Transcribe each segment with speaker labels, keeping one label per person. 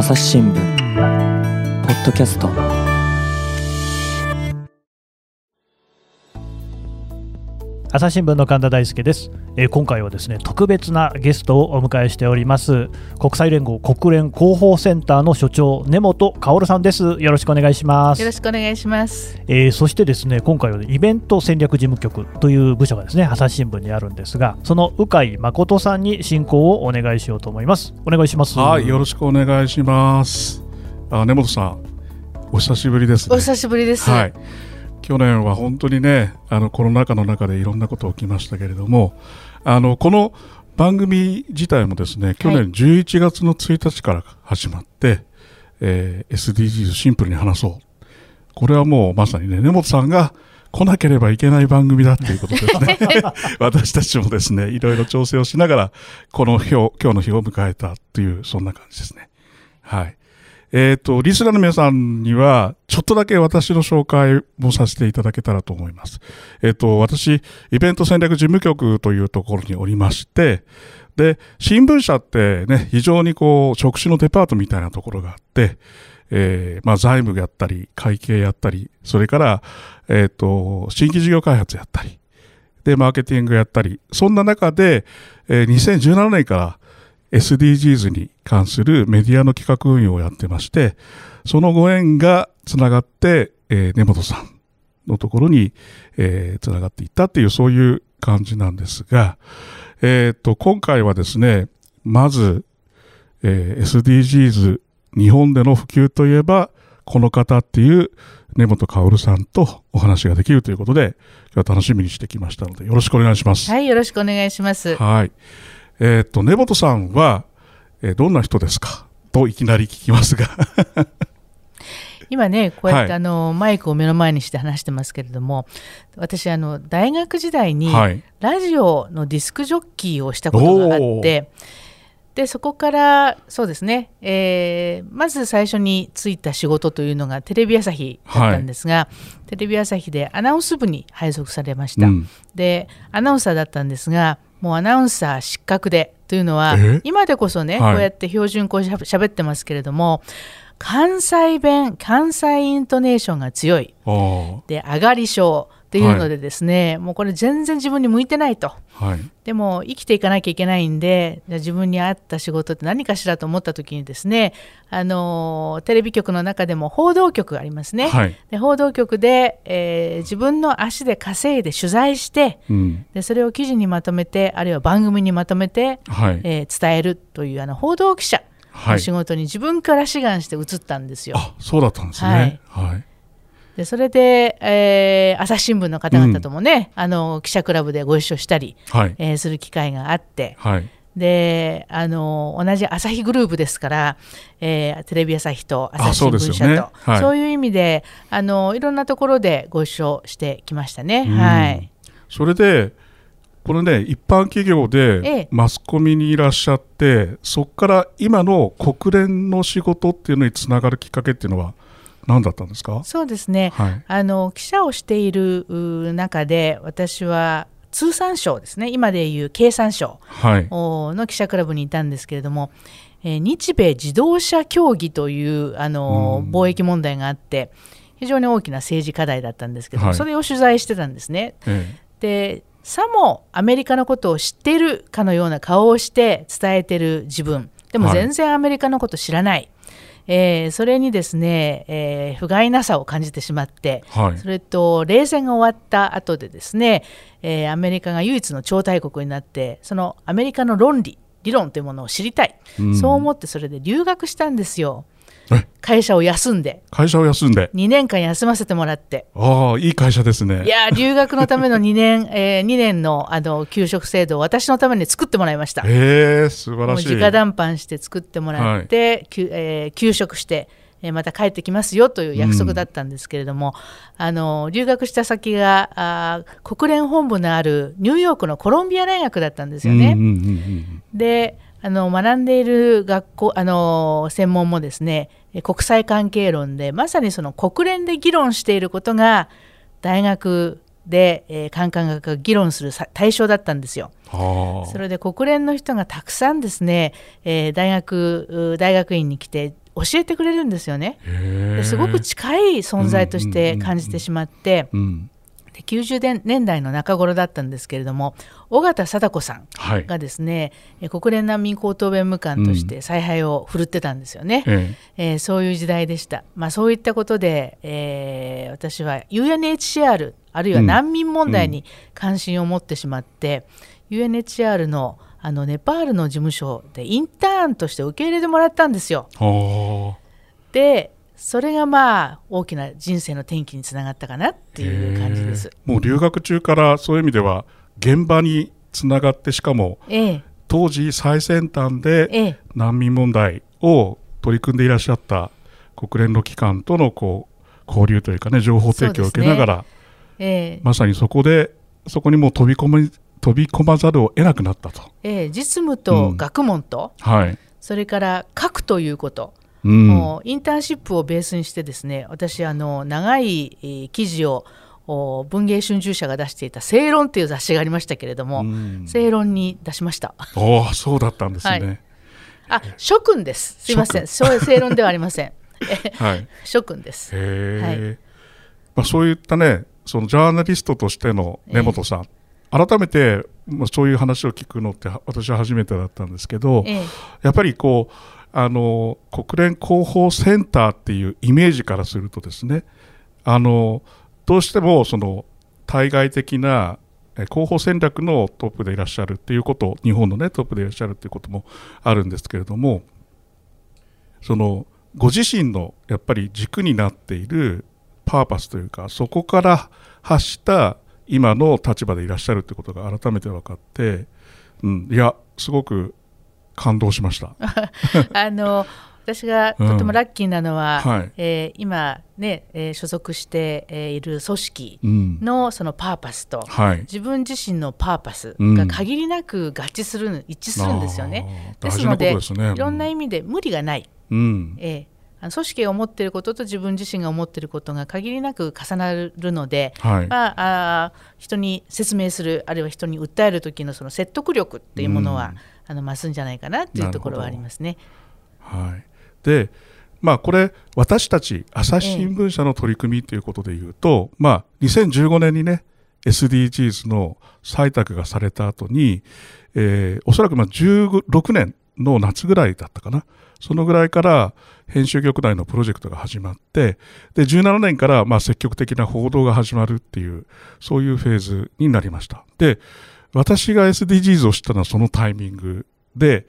Speaker 1: 朝日新聞ポッドキャスト。
Speaker 2: 朝日新聞の神田大輔です、えー今回はですね特別なゲストをお迎えしております国際連合国連広報センターの所長根本薫さんですよろしくお願いします
Speaker 3: よろしくお願いします。
Speaker 2: えーそしてですね今回はイベント戦略事務局という部署がですね朝日新聞にあるんですがその鵜飼誠さんに進行をお願いしようと思いますお願いします
Speaker 4: はい、よろしくお願いします。あ、根本さん、お久しぶりです、ね。
Speaker 3: お久しぶりです。
Speaker 4: はい。去年は本当にね、あのコロナ禍の中でいろんなこと起きましたけれども、あのこの番組自体もですね、去年11月の1日から始まって、えー SDGs シンプルに話そう。これはもうまさにね、根本さんが来なければいけない番組だっていうことですね。私たちもですね、いろいろ調整をしながら、この日を、今日の日を迎えたという、そんな感じですね。はい。えっ、と、リスナーの皆さんには、ちょっとだけ私の紹介もさせていただけたらと思います。えっ、と、私、イベント戦略事務局というところにおりまして、で、新聞社ってね、非常にこう、職種のデパートみたいなところがあって、えーまあ、財務やったり、会計やったり、それから、えっ、と、新規事業開発やったり、で、マーケティングやったり、そんな中で、えー2017年から SDGs に関するメディアの企画運用をやってまして、そのご縁がつながって、えー根本さんのところに、えーつながっていったっていう、そういう感じなんですが、えっ、と、今回はですね、まず、えー SDGs 日本での普及といえば、この方っていう根本薫さんとお話ができるということで、今日は楽しみにしてきましたので、よろしくお願いします。
Speaker 3: はい、よろしくお願いします。
Speaker 4: はい。えーっと、根本さんは、えーどんな人ですか？といきなり聞きますが。
Speaker 3: 今ね、こうやって、
Speaker 4: はい
Speaker 3: あのマイクを目の前にして話してますけれども、私あの大学時代に
Speaker 4: はい。
Speaker 3: ラジオのディスクジョッキーをしたことがあって。でそこからそうですね、えーまず最初に就いた仕事というのがテレビ朝日だったんですが、テレビ朝日でアナウンス部に配属されました、
Speaker 4: うん
Speaker 3: でアナウンサーだったんですがもうアナウンサー失格でというのは
Speaker 4: え？
Speaker 3: 今でこそね、
Speaker 4: はい。
Speaker 3: こうやって標準語しゃべ喋ってますけれども関西弁関西イントネーションが強い。で上がり症っていうのでですね、もうこれ全然自分に向いてないと
Speaker 4: はい。
Speaker 3: でも生きていかなきゃいけないんでじゃあ自分に合った仕事って何かしらと思った時にですねあのーテレビ局の中でも報道局がありますね、
Speaker 4: はい。
Speaker 3: で報道局で、えー自分の足で稼いで取材して
Speaker 4: うん。
Speaker 3: でそれを記事にまとめてあるいは番組にまとめて、
Speaker 4: はい。
Speaker 3: えー伝えるというあの報道記者
Speaker 4: はい
Speaker 3: の仕。事に自分から志願して移ったんですよ。
Speaker 4: あ、そうだったんですね。はい。
Speaker 3: でそれで、えー朝日新聞の方々ともね、あの記者クラブでご一緒したり、
Speaker 4: はい。
Speaker 3: えーする機会があって
Speaker 4: はい。
Speaker 3: であの同じ朝日グループですから、えーテレビ朝日と朝日新聞社と
Speaker 4: よねはい
Speaker 3: そういう意味であのいろんなところでご一緒してきましたね。
Speaker 4: うん
Speaker 3: はい、
Speaker 4: それで、これね、一般企業
Speaker 3: え
Speaker 4: で
Speaker 3: え
Speaker 4: マスコミにいらっしゃって、そこから今の国連の仕事っていうのにつながるきっかけっていうのは何だったんですか？
Speaker 3: そうですね。
Speaker 4: はい。
Speaker 3: あの記者をしているう中で私は通産省ですね。今でいう経産省の記者クラブにいたんですけれども、えー日米自動車協議というあの
Speaker 4: うん。
Speaker 3: 貿易問題があって非常に大きな政治課題だったんですけども、
Speaker 4: はい。
Speaker 3: それを取材してたんですね。
Speaker 4: え
Speaker 3: でさもアメリカのことを知っているかのような顔をして伝えてる自分。でも
Speaker 4: はい。
Speaker 3: 全然アメリカのこと知らない、えーそれにですね、えー不甲斐なさを感じてしまって
Speaker 4: えはい。
Speaker 3: そ。れと冷戦が終わった後でですね、えーアメリカが唯一の超大国になってそのアメリカの論理理論というものを知りたい、
Speaker 4: うん。
Speaker 3: そう思ってそれで留学したんですよ。
Speaker 4: え
Speaker 3: 会社を休んで
Speaker 4: 会社を休んで。
Speaker 3: 2年間休ませてもらって
Speaker 4: ああ、いい会社ですね。
Speaker 3: いやー留学のための2年、えー、2年のあの給食制度を私のために作ってもらいました。
Speaker 4: へえ、素晴らしい。
Speaker 3: 直談判して作ってもらって、きゅえー休職して、えーまた帰ってきますよという約束だったんですけれども、あの留学した先があー国連本部のあるニューヨークのコロンビア大学だったんですよね。
Speaker 4: うんうんうんうん
Speaker 3: であの学んでいる学校あの専門もですねえ国際関係論でまさにその国連で議論していることが大学で、えー、カンカン学が議論するさ対象だったんですよ。
Speaker 4: はあ。
Speaker 3: それで国連の人がたくさんですね、えー大学う大学院に来て教教えてくれるんですよね。ですごく近い存在として感じてしまって、で90年代の中頃だったんですけれども尾形貞子さんがですね、はい、国連難民高等弁務官として采配を振るってたんですよね、うん、えー、そういう時代でした、まあ、そういったことで、えー、私は UNHCR あるいは難民問題に関心を持ってしまって、うん、UNHCR のあのネパールの事務所でインターンとして受け入れてもらったんですよ。でそれがまあ大きな人生の転機につながったかなっていう感じです。
Speaker 4: もう留学中からそういう意味では現場につながってしかも、ええ、当時最先端で難民問題を取り組んでいらっしゃった国連の機関とのこう交流というかね情報提供を受けながら、ね。ええ、まさにそこでそこにもう飛び込み飛び込まざるを得なくなったと、
Speaker 3: ええ、実務と学問と、うん、はい、それから書くということ、うん、もうインターンシップをベースにしてですね私あの長い、えー、記事を文藝春秋社が出していた「正論」っていう雑誌がありましたけれども、うん、正論に出しました。
Speaker 4: おおそうだったんですね。はい、
Speaker 3: あ諸君です。すいません。そういう正論ではありません。はい、諸君です。
Speaker 4: はい、まあそういったね、そのジャーナリストとしての根本さん、改めて、まあ、そういう話を聞くのって私は初めてだったんですけど、ええ、やっぱりこうあの国連広報センターっていうイメージからするとですねあのどうしてもその対外的な広報戦略のトップでいらっしゃるっていうこと日本のねトップでいらっしゃるっていうこともあるんですけれどもそのご自身のやっぱり軸になっているパーパスというかそこから発した今の立場でいらっしゃるということが改めて分かって、うん、いやすごく感動しました。
Speaker 3: あの私がとてもラッキーなのは、うんはい、えー、今ね、えー、所属して、えー、いる組織のそのパーパスと、うん、自分自身のパーパスが限りなく合致する、一致するんですよね。ですので、ね、いろんな意味で無理がない。うん、えー組織が思っていることと自分自身が思っていることが限りなく重なるので、はい、まあ、あ人に説明するあるいは人に訴える時のその説得力っていうものは、うん、あの増すんじゃないかなっていうところはありますね。
Speaker 4: はい、でまあ、これ、私たち朝日新聞社の取り組みということでいうと、ええ、まあ、2015年にね、SDGs の採択がされた後に、えー、おそらくまあ16年の夏ぐらいだったかな。そのぐらいから編集局内のプロジェクトが始まって、で、17年からまあ積極的な報道が始まるっていう、そういうフェーズになりました。で、私が SDGs を知ったのはそのタイミングで、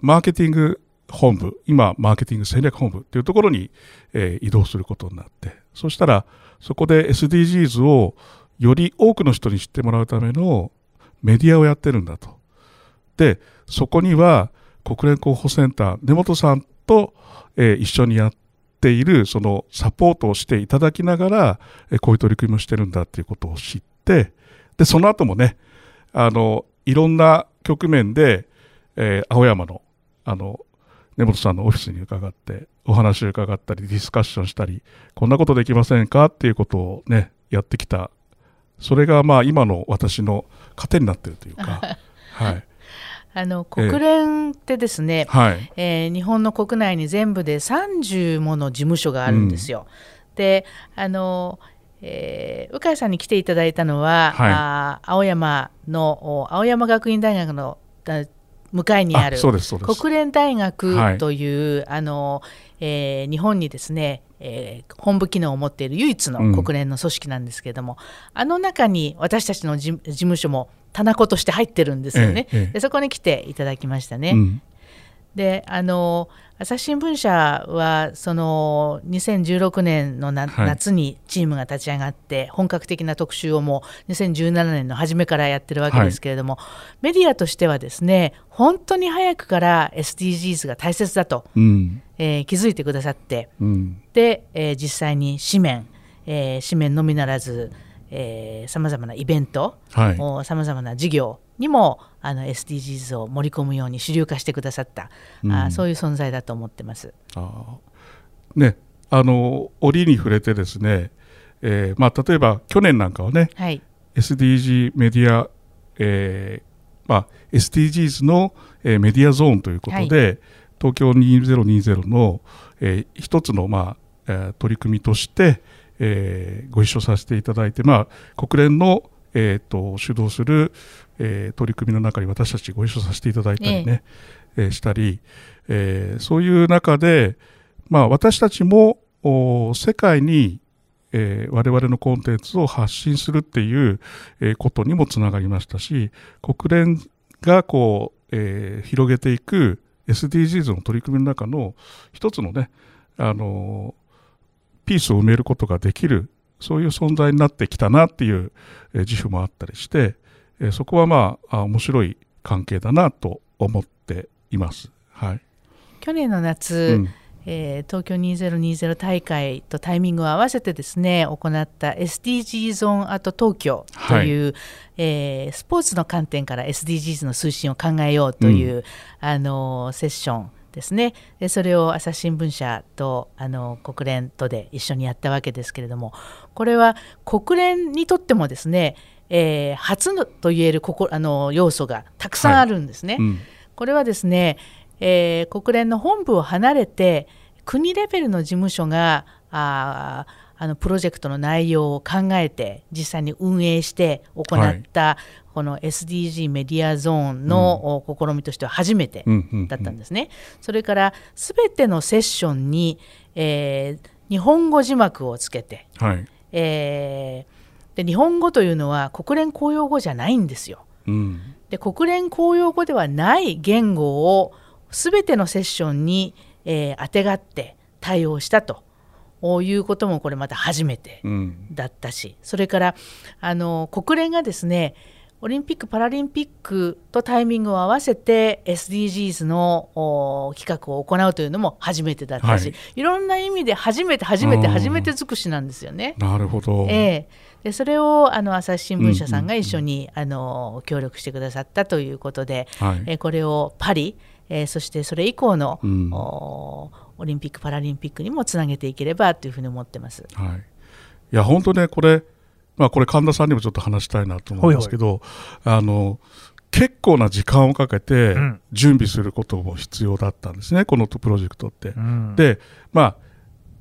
Speaker 4: マーケティング本部、今、マーケティング戦略本部っていうところに、えー、移動することになって、そしたら、そこで SDGs をより多くの人に知ってもらうためのメディアをやってるんだと。で、そこには、国連候補センター、根本さんと、えー、一緒にやっている、そのサポートをしていただきながら、えー、こういう取り組みをしてるんだっていうことを知って、で、その後もね、あの、いろんな局面で、えー、青山の、あの、根本さんのオフィスに伺って、お話を伺ったり、ディスカッションしたり、こんなことできませんかっていうことをね、やってきた。それがまあ今の私の糧になっているというか、はい。
Speaker 3: あの国連ってですね、えーはい、えー、日本の国内に全部で30もの事務所があるんですよ。うん、であのえー、鵜飼さんに来ていただいたのは、はい、あ青山の青山学院大学の向かいにある国連大学という、はい、あのえー、日本にですね、えー、本部機能を持っている唯一の国連の組織なんですけれども、うん、あの中に私たちの事務所も棚子として入ってるんですよね、ええ、でそこに来ていただきましたね。うん、であの朝日新聞社はその2016年のな、はい、夏にチームが立ち上がって本格的な特集をもう2017年の初めからやってるわけですけれども、はい、メディアとしてはですね本当に早くから SDGs が大切だと、うん、えー、気づいてくださって、うん、で、えー、実際に紙面、えー、紙面のみならずさまざまなイベントさまざまな事業にもあの SDGs を盛り込むように主流化してくださった、うん、あそういう存在だと思ってます。あ
Speaker 4: ね、あの折に触れてですね、えーまあ、例えば去年なんかはね、はい、SDG メディア、えーまあ、SDGs の、えー、メディアゾーンということで、はい。東京2020の、えー、一つの、まあえー、取り組みとして、えー、ご一緒させていただいて、まあ、国連の、えーと、主導する、えー、取り組みの中に私たちご一緒させていただいたりね、ええ。ー、したり、えー、そういう中で、まあ、私たちも世界に、えー、我々のコンテンツを発信するっていう、えー、ことにもつながりましたし国連がこう、えー、広げていく SDGs の取り組みの中の一つのね、あのピースを埋めることができるそういう存在になってきたなっていう、えー、自負もあったりして、えー、そこはまあ面白い関係だなと思っています。はい、
Speaker 3: 去年の夏、うん。えー、東京2020大会とタイミングを合わせてですね行った SDG ゾーンアート東京という、はい、えー、スポーツの観点から SDGs の推進を考えようという、うん、あのセッションですね。でそれを朝日新聞社とあの国連とで一緒にやったわけですけれどもこれは国連にとってもですね、えー、初のと言えるここあの要素がたくさんあるんですね。はい。うん、これはですねえー、国連の本部を離れて国レベルの事務所がああのプロジェクトの内容を考えて実際に運営して行った、はい、この SDG メディアゾーンの試みとしては初めてだったんですね。それから全てのセッションに、えー、日本語字幕をつけて、はい、えー、で日本語というのは国連公用語じゃないんですよ。うん、で国連公用語ではない言語を全てのセッションに、えー、あてがって対応したということもこれまた初めてだったし、うん、それからあの国連がですねオリンピック・パラリンピックとタイミングを合わせて SDGs の企画を行うというのも初めてだったし、はい、いろんな意味で初めて初めて初めて尽くしなんですよね。
Speaker 4: なるほど、
Speaker 3: えー、でそれをあの朝日新聞社さんが一緒に、あの協力してくださったということで、はい、えー、これをパリえー、そしてそれ以降の、うん、オリンピック・パラリンピックにもつなげていければというふうに思ってます。
Speaker 4: はい、いや本当ねこれ、まあ、これ神田さんにもちょっと話したいなと思うんですけど、あの結構な時間をかけて準備することも必要だったんですね、うん、このプロジェクトって。うん、でまあ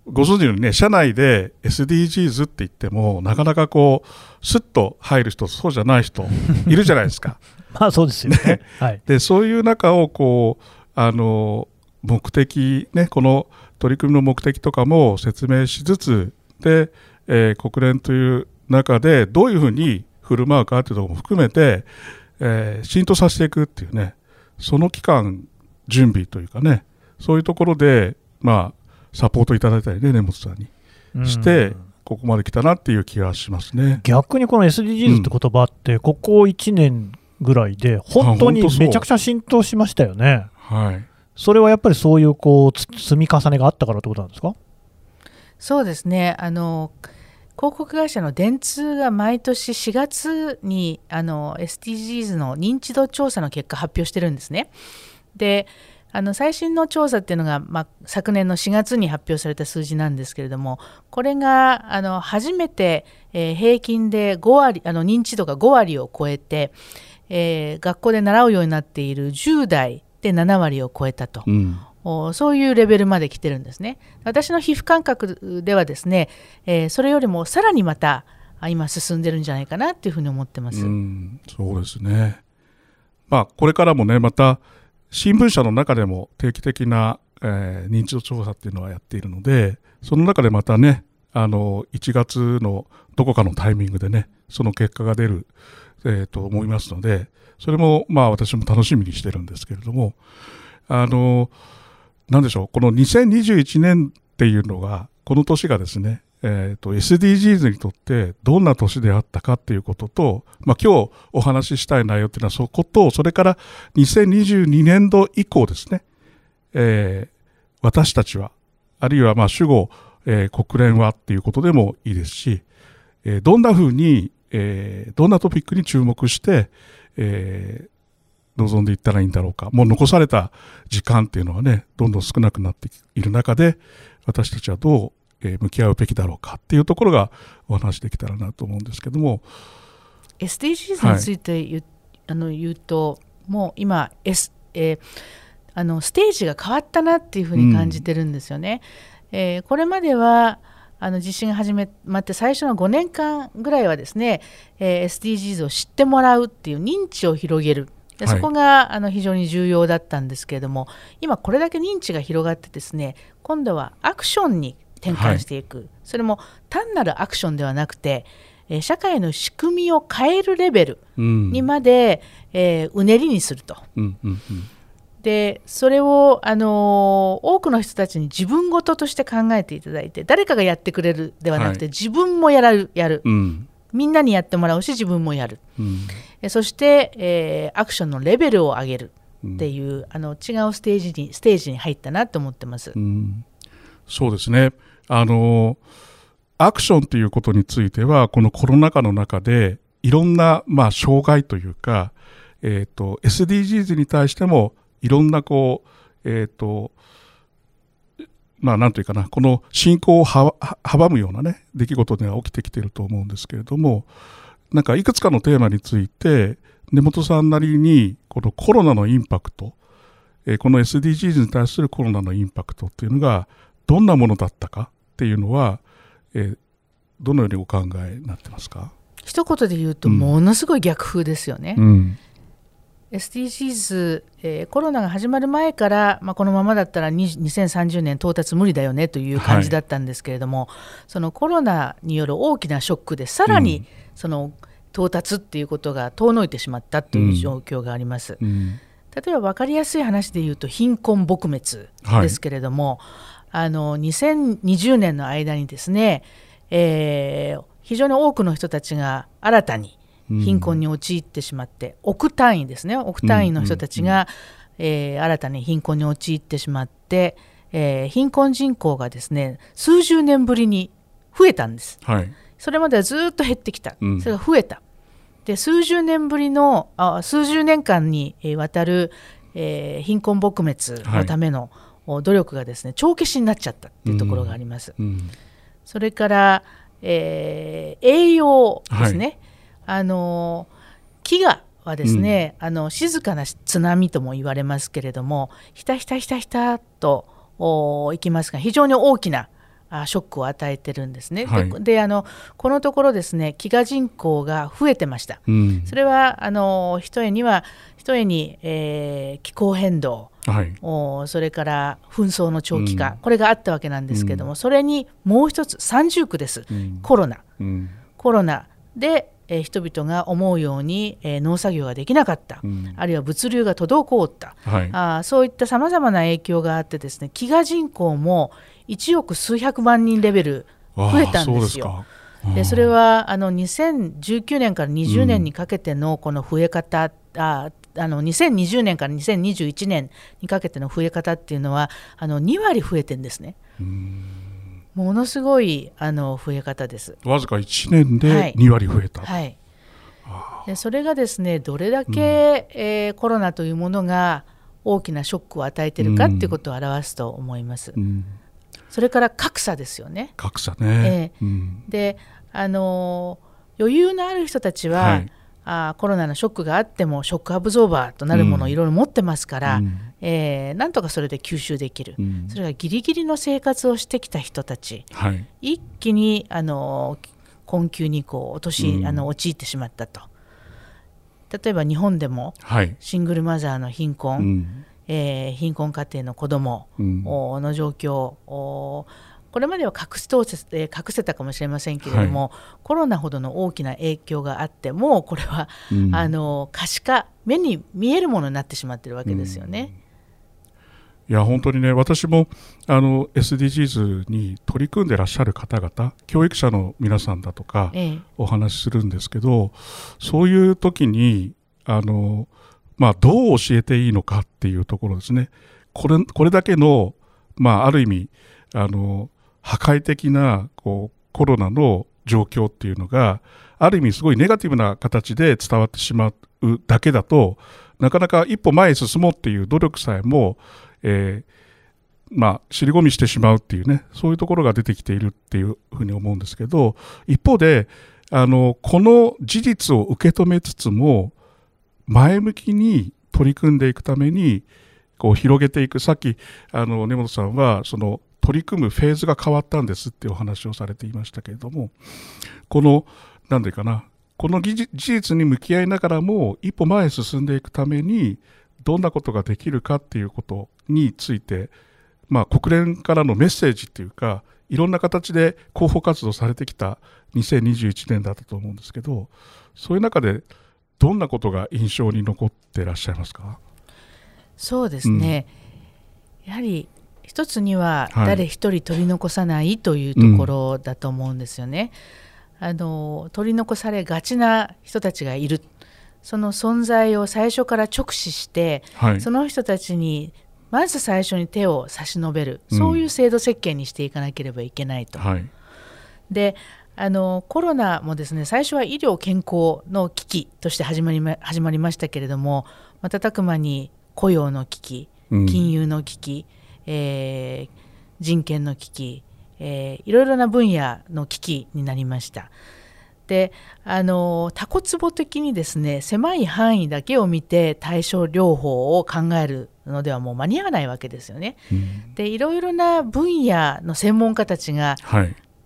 Speaker 4: ご存知のようにね、社内で SDGs って言っても、なかなかこう、すっと入る人、そうじゃない人、いるじゃないですか。
Speaker 2: まあそうですよね。
Speaker 4: はい、でそういう中をこうあの目的ねこの取り組みの目的とかも説明しつつで、えー、国連という中でどういうふうに振る舞うかというところも含めて、えー、浸透させていくっていうねその期間準備というかねそういうところでまあサポートいただいたりね根本さんにして、ここまで来たなっていう気がしますね。
Speaker 2: 逆にこの SDGs って言葉って、ここ1年ぐらいで、本当にめちゃくちゃ浸透しましたよね。はい、それはやっぱりそういうこう積み重ねがあったからってことなんですか？
Speaker 3: そうですねあの広告会社の電通が毎年4月にあの SDGs の認知度調査の結果発表してるんですね。であの最新の調査っていうのが、まあ、昨年の4月に発表された数字なんですけれどもこれがあの初めて、えー、平均で5割あの認知度が5割を超えて、えー、学校で習うようになっている10代で7割を超えたと、うん、そういうレベルまで来てるんですね。私の皮膚感覚ではですね、えー、それよりもさらにまた今進んでるんじゃないかなっていうふうに思ってます。う
Speaker 4: ん、そうですね。まあこれからもねまた新聞社の中でも定期的な、えー、認知度調査っていうのはやっているのでその中でまたねあの1月のどこかのタイミングでねその結果が出るえー、と思いますので、それもまあ私も楽しみにしてるんですけれども、あの、なんでしょう、この2021年っていうのが、この年がですね、えーと、SDGs にとってどんな年であったかっていうことと、まあ、今日お話ししたい内容っていうのはそこと、それから2022年度以降ですね、えー、私たちは、あるいはまあ主語、えー、国連はっていうことでもいいですし、えー、どんなふうにえー、どんなトピックに注目して、えー、臨んでいったらいいんだろうか。もう残された時間っていうのはね、どんどん少なくなっている中で、私たちはどう、えー、向き合うべきだろうかっていうところがお話できたらなと思うんですけども。
Speaker 3: SDGs について言,、はい、あの言うと、もう今、S えーあのステージが変わったなっていうふうに感じてるんですよね。うん、えー、これまではあの地震が始まって最初の5年間ぐらいはですね、えー、SDGs を知ってもらうっていう認知を広げる。でそこがあの非常に重要だったんですけれども、今これだけ認知が広がってですね今度はアクションに転換していく、はい、それも単なるアクションではなくて、えー、社会の仕組みを変えるレベルにまで、うん、えー、うねりにすると。うんうんうんでそれを、あの多くの人たちに自分事として考えていただいて誰かがやってくれるではなくて、はい、自分もやるやる、うん、みんなにやってもらうし自分もやる、うん、そして、えー、アクションのレベルを上げるっていう、うん、あの違うステージにステージに入ったなと思ってます。
Speaker 4: そうですね。あのアクションということについてはこのコロナ禍の中でいろんな、まあ、障害というか、えーと SDGs に対してもいろんなこう、えっ、ー、と、まあなんというかな、この進行を阻むようなね、出来事では起きてきていると思うんですけれども、なんかいくつかのテーマについて、根本さんなりに、このコロナのインパクト、えー、この SDGs に対するコロナのインパクトっていうのが、どんなものだったかっていうのは、えー、どのようにお考えになってますか？
Speaker 3: 一言で言うと、ものすごい逆風ですよね。うん SDGs、えー、コロナが始まる前から、まあ、このままだったら2030年到達無理だよねという感じだったんですけれども、はい、そのコロナによる大きなショックでさらにその到達っていうことが遠のいてしまったという状況があります。うん。うん、例えば分かりやすい話で言うと貧困撲滅ですけれども、はい、あの2020年の間にですね、えー、非常に多くの人たちが新たに貧困に陥ってしまって、億単位ですね。億単位の人たちが、えー、新たに貧困に陥ってしまって、えー、貧困人口がですね数十年ぶりに増えたんです、はい、それまではずっと減ってきた、それが増えた。で数十年ぶりのあ数十年間にわたる、えー、貧困撲滅のための努力がですね帳消しになっちゃったっていうところがあります、うん。うん、それから、えー、栄養ですね、はいあの飢餓はですね、うん、あの静かな津波とも言われますけれどもひたひたひたひたといきますが非常に大きなショックを与えてるんですね。はい、であのこのところですね飢餓人口が増えてました。うん、それはあのひとえにはひとえに、えー、気候変動、はい、おそれから紛争の長期化、うん、これがあったわけなんですけども、うん、それにもう一つ三重苦です、コロナ、コロナでえー、人々が思うように、えー、農作業ができなかった、うん、あるいは物流が滞った、はい、あそういったさまざまな影響があってですね飢餓人口も1億数百万人レベル増えたんですよ。でそれはあの2019年から20年にかけてのこの増え方、うん、ああの2020年から2021年にかけての増え方っていうのはあの2割増えてるんですね。うんものすごいあの増え方です。
Speaker 4: わずか1年で2割増えた。
Speaker 3: はい、はい、でそれがですねどれだけ、うん、えー、コロナというものが大きなショックを与えているかっていうことを表すと思います。うん、それから格差ですよね。
Speaker 4: 格差ね。
Speaker 3: えー、うん、であの余裕のある人たちは、はい。あコロナのショックがあってもショックアブゾーバーとなるものをいろいろ持ってますから、うん、えー、なんとかそれで吸収できる、うん、それがギリギリの生活をしてきた人たち、はい、一気にあの困窮にこう落とし、うん、あの陥ってしまったと。例えば日本でも、はい、シングルマザーの貧困、うん、えー、貧困家庭の子どもの状況、これまでは隠し通せ隠せたかもしれませんけれども、はい、コロナほどの大きな影響があってもこれは、うん、あの可視化目に見えるものになってしまっているわけですよね。
Speaker 4: うん、いや本当にね私もあの SDGs に取り組んでらっしゃる方々教育者の皆さんだとか、お話しするんですけどそういう時にあの、まあ、どう教えていいのかっていうところですね。これこれだけの、まあ、ある意味あの破壊的なこうコロナの状況っていうのがある意味すごいネガティブな形で伝わってしまうだけだとなかなか一歩前へ進もうっていう努力さえも、えー、まあ、尻込みしてしまうっていうねそういうところが出てきているっていうふうに思うんですけど一方であのこの事実を受け止めつつも前向きに取り組んでいくためにこう広げていく。さっきあの根本さんはその取り組むフェーズが変わったんですっていうお話をされていましたけれどもこの何て言うかなこの事実に向き合いながらも一歩前へ進んでいくためにどんなことができるかっていうことについて、まあ、国連からのメッセージっていうかいろんな形で広報活動されてきた2021年だったと思うんですけどそういう中でどんなことが印象に残ってらっしゃいますか？
Speaker 3: そうですね、うん、やはり一つには誰一人取り残さないというところだと思うんですよね。うん、あの取り残されがちな人たちがいる。その存在を最初から直視して、はい、その人たちにまず最初に手を差し伸べる、そういう制度設計にしていかなければいけないと。はい、であのコロナもですね最初は医療健康の危機として始まりま始まりましたけれども瞬く間に雇用の危機金融の危機、えー、人権の危機、えー、いろいろな分野の危機になりました。であのタコツボ的にですね狭い範囲だけを見て対症療法を考えるのではもう間に合わないわけですよね。うん、でいろいろな分野の専門家たちが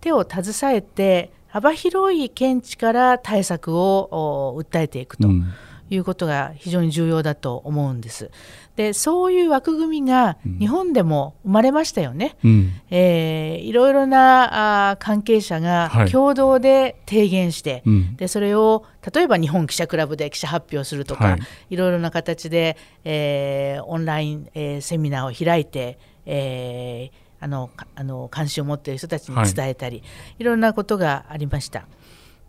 Speaker 3: 手を携えて幅広い見地から対策を訴えていくと。うんいうことが非常に重要だと思うんです。でそういう枠組みが日本でも生まれましたよね。うん、えー、いろいろなあ関係者が共同で提言して、はい、でそれを例えば日本記者クラブで記者発表するとか、はい、いろいろな形で、えー、オンライン、えー、セミナーを開いて、えー、あのあの関心を持っている人たちに伝えたり、はい、いろんなことがありました。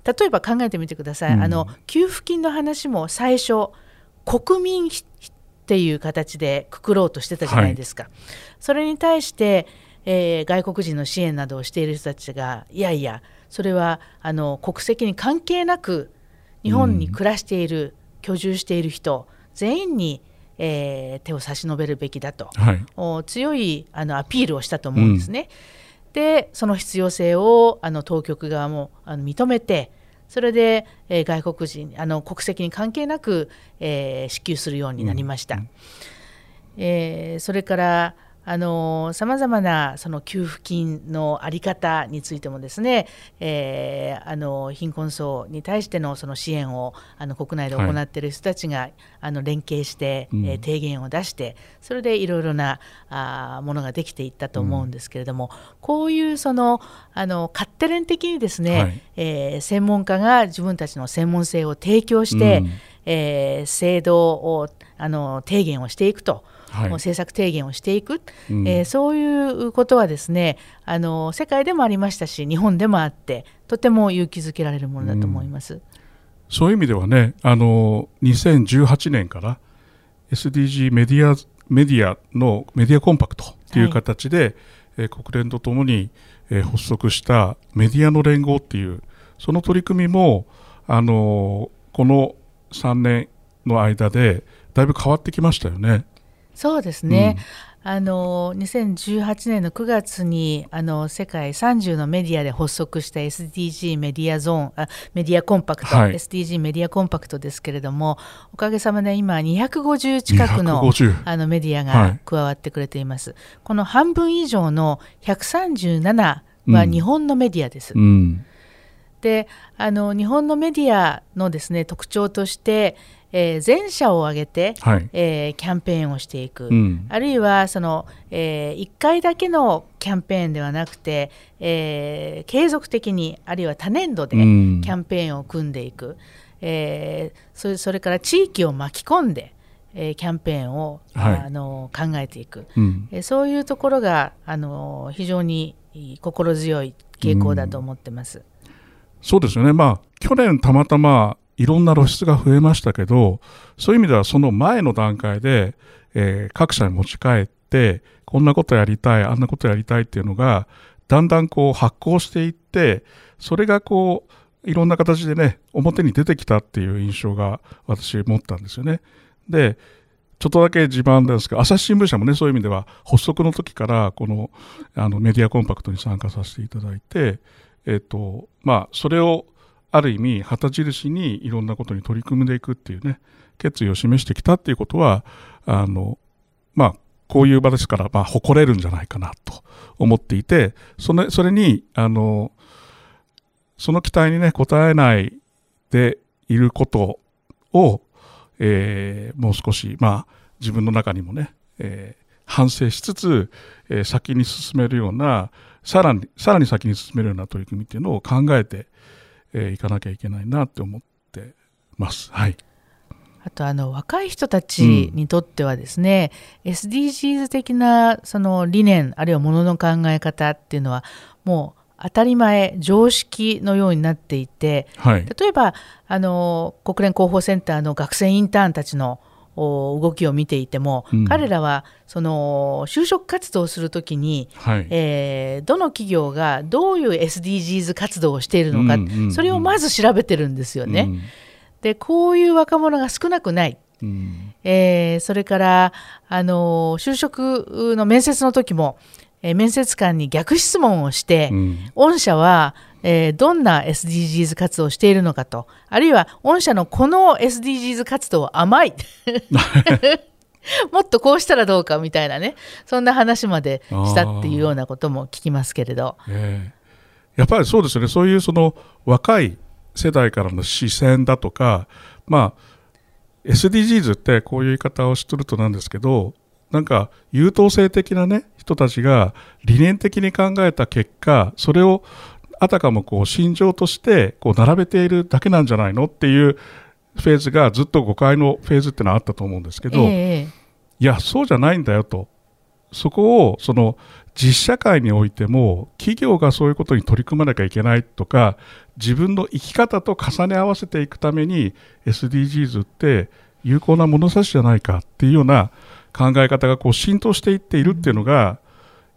Speaker 3: 例えば考えてみてください、うん、あの給付金の話も最初国民っていう形でくくろうとしてたじゃないですか、はい、それに対して、えー、外国人の支援などをしている人たちがいやいやそれはあの国籍に関係なく日本に暮らしている、うん、居住している人全員に、えー、手を差し伸べるべきだと、はい、強いあのアピールをしたと思うんですね。うんでその必要性をあの当局側もあの認めてそれで、えー、外国人あの国籍に関係なく、えー、支給するようになりました。うん、えー、それからさまざまなその給付金の在り方についてもですね、えー、あの貧困層に対してのその支援をあの国内で行っている人たちが、はい、あの連携して、うん、えー、提言を出してそれでいろいろなあものができていったと思うんですけれども、うん、こういうそのあの勝手連的にですね、はい、えー、専門家が自分たちの専門性を提供して、うん、えー、制度をあの提言をしていくと。はい、政策提言をしていく、うん、えー、そういうことはですねあの世界でもありましたし日本でもあってとても勇気づけられるものだと思います、うん、
Speaker 4: そういう意味ではねあの2018年から SDG メディアメディアのメディアコンパクトという形で、はい、えー、国連とともに、えー、発足したメディアの連合っていうその取り組みもあのこの3年の間でだいぶ変わってきましたよね。
Speaker 3: そうですね、うん、あの2018年の9月にあの世界30のメディアで発足した SDG メディアゾーンあメディアコンパクト、はい、SDG メディアコンパクトですけれどもおかげさまで今250近くのあのメディアが加わってくれています、はい、この半分以上の137は日本のメディアです、うんうんであの日本のメディアのですね特徴としてえー、全社を挙げて、はい、えー、キャンペーンをしていく、うん、あるいはその、えー、1回だけのキャンペーンではなくて、えー、継続的にあるいは多年度でキャンペーンを組んでいく、うん、えー、それそれから地域を巻き込んで、えー、キャンペーンを、はい、あの考えていく、うん、えー、そういうところがあの非常に心強い傾向だと思ってます。うん、
Speaker 4: そうですよね、まあ、去年たまたまいろんな露出が増えましたけど、そういう意味ではその前の段階で、えー、各社に持ち帰って、こんなことやりたい、あんなことやりたいっていうのが、だんだんこう発行していって、それがこう、いろんな形でね、表に出てきたっていう印象が私持ったんですよね。で、ちょっとだけ地盤ですけど、朝日新聞社もね、そういう意味では発足の時から、このあのメディアコンパクトに参加させていただいて、えっ、と、まあ、それをある意味旗印にいろんなことに取り組んでいくっていうね決意を示してきたっていうことはあのまあ、こういう場ですから、まあ、誇れるんじゃないかなと思っていて、それそれに、あの、その期待にね、応えないでいることを、えー、もう少し、まあ、自分の中にもね、えー、反省しつつ、えー、先に進めるような、さらに、さらに先に進めるような取り組みっていうのを考えて、えー、いかなきゃいけないなって思ってます。はい。
Speaker 3: あとあの若い人たちにとってはですね、うん、SDGs 的なその理念あるいはものの考え方っていうのはもう当たり前常識のようになっていて、はい、例えばあの国連広報センターの学生インターンたちの動きを見ていても、うん、彼らはその就職活動をするときに、はい、えー、どの企業がどういう SDGs 活動をしているのか、うんうんうん、それをまず調べてるんですよね。うん、でこういう若者が少なくない。うん、えー、それからあの就職の面接の時もえ面接官に逆質問をして、うん、御社は、えー、どんな SDGs 活動をしているのかとあるいは御社のこの SDGs 活動は甘い。もっとこうしたらどうかみたいなね。そんな話までしたっていうようなことも聞きますけれど、
Speaker 4: えー、やっぱりそうですよね。そういうその若い世代からの視線だとかまあ SDGs ってこういう言い方をするとなんですけどなんか優等生的なね人たちが理念的に考えた結果それをあたかもこう心情としてこう並べているだけなんじゃないのっていうフェーズがずっと誤解のフェーズってのはあったと思うんですけど、えー、いやそうじゃないんだよと。そこをその実社会においても企業がそういうことに取り組まなきゃいけないとか自分の生き方と重ね合わせていくために SDGs って有効な物差しじゃないかっていうような考え方がこう浸透していっているっていうのが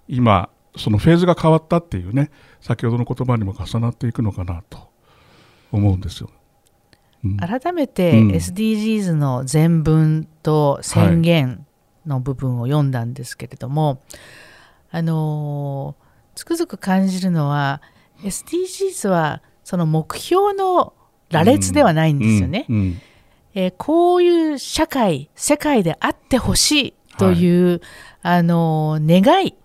Speaker 4: 今そのフェーズが変わったっていうね先ほどの言葉にも重なっていくのかなと思うんですよ。
Speaker 3: うん、改めて SDGs の全文と宣言の部分を読んだんですけれども、はい、あのつくづく感じるのは SDGs はその目標の羅列ではないんですよね。うんうん。えー、こういう社会世界であってほしいという、はい、あの願い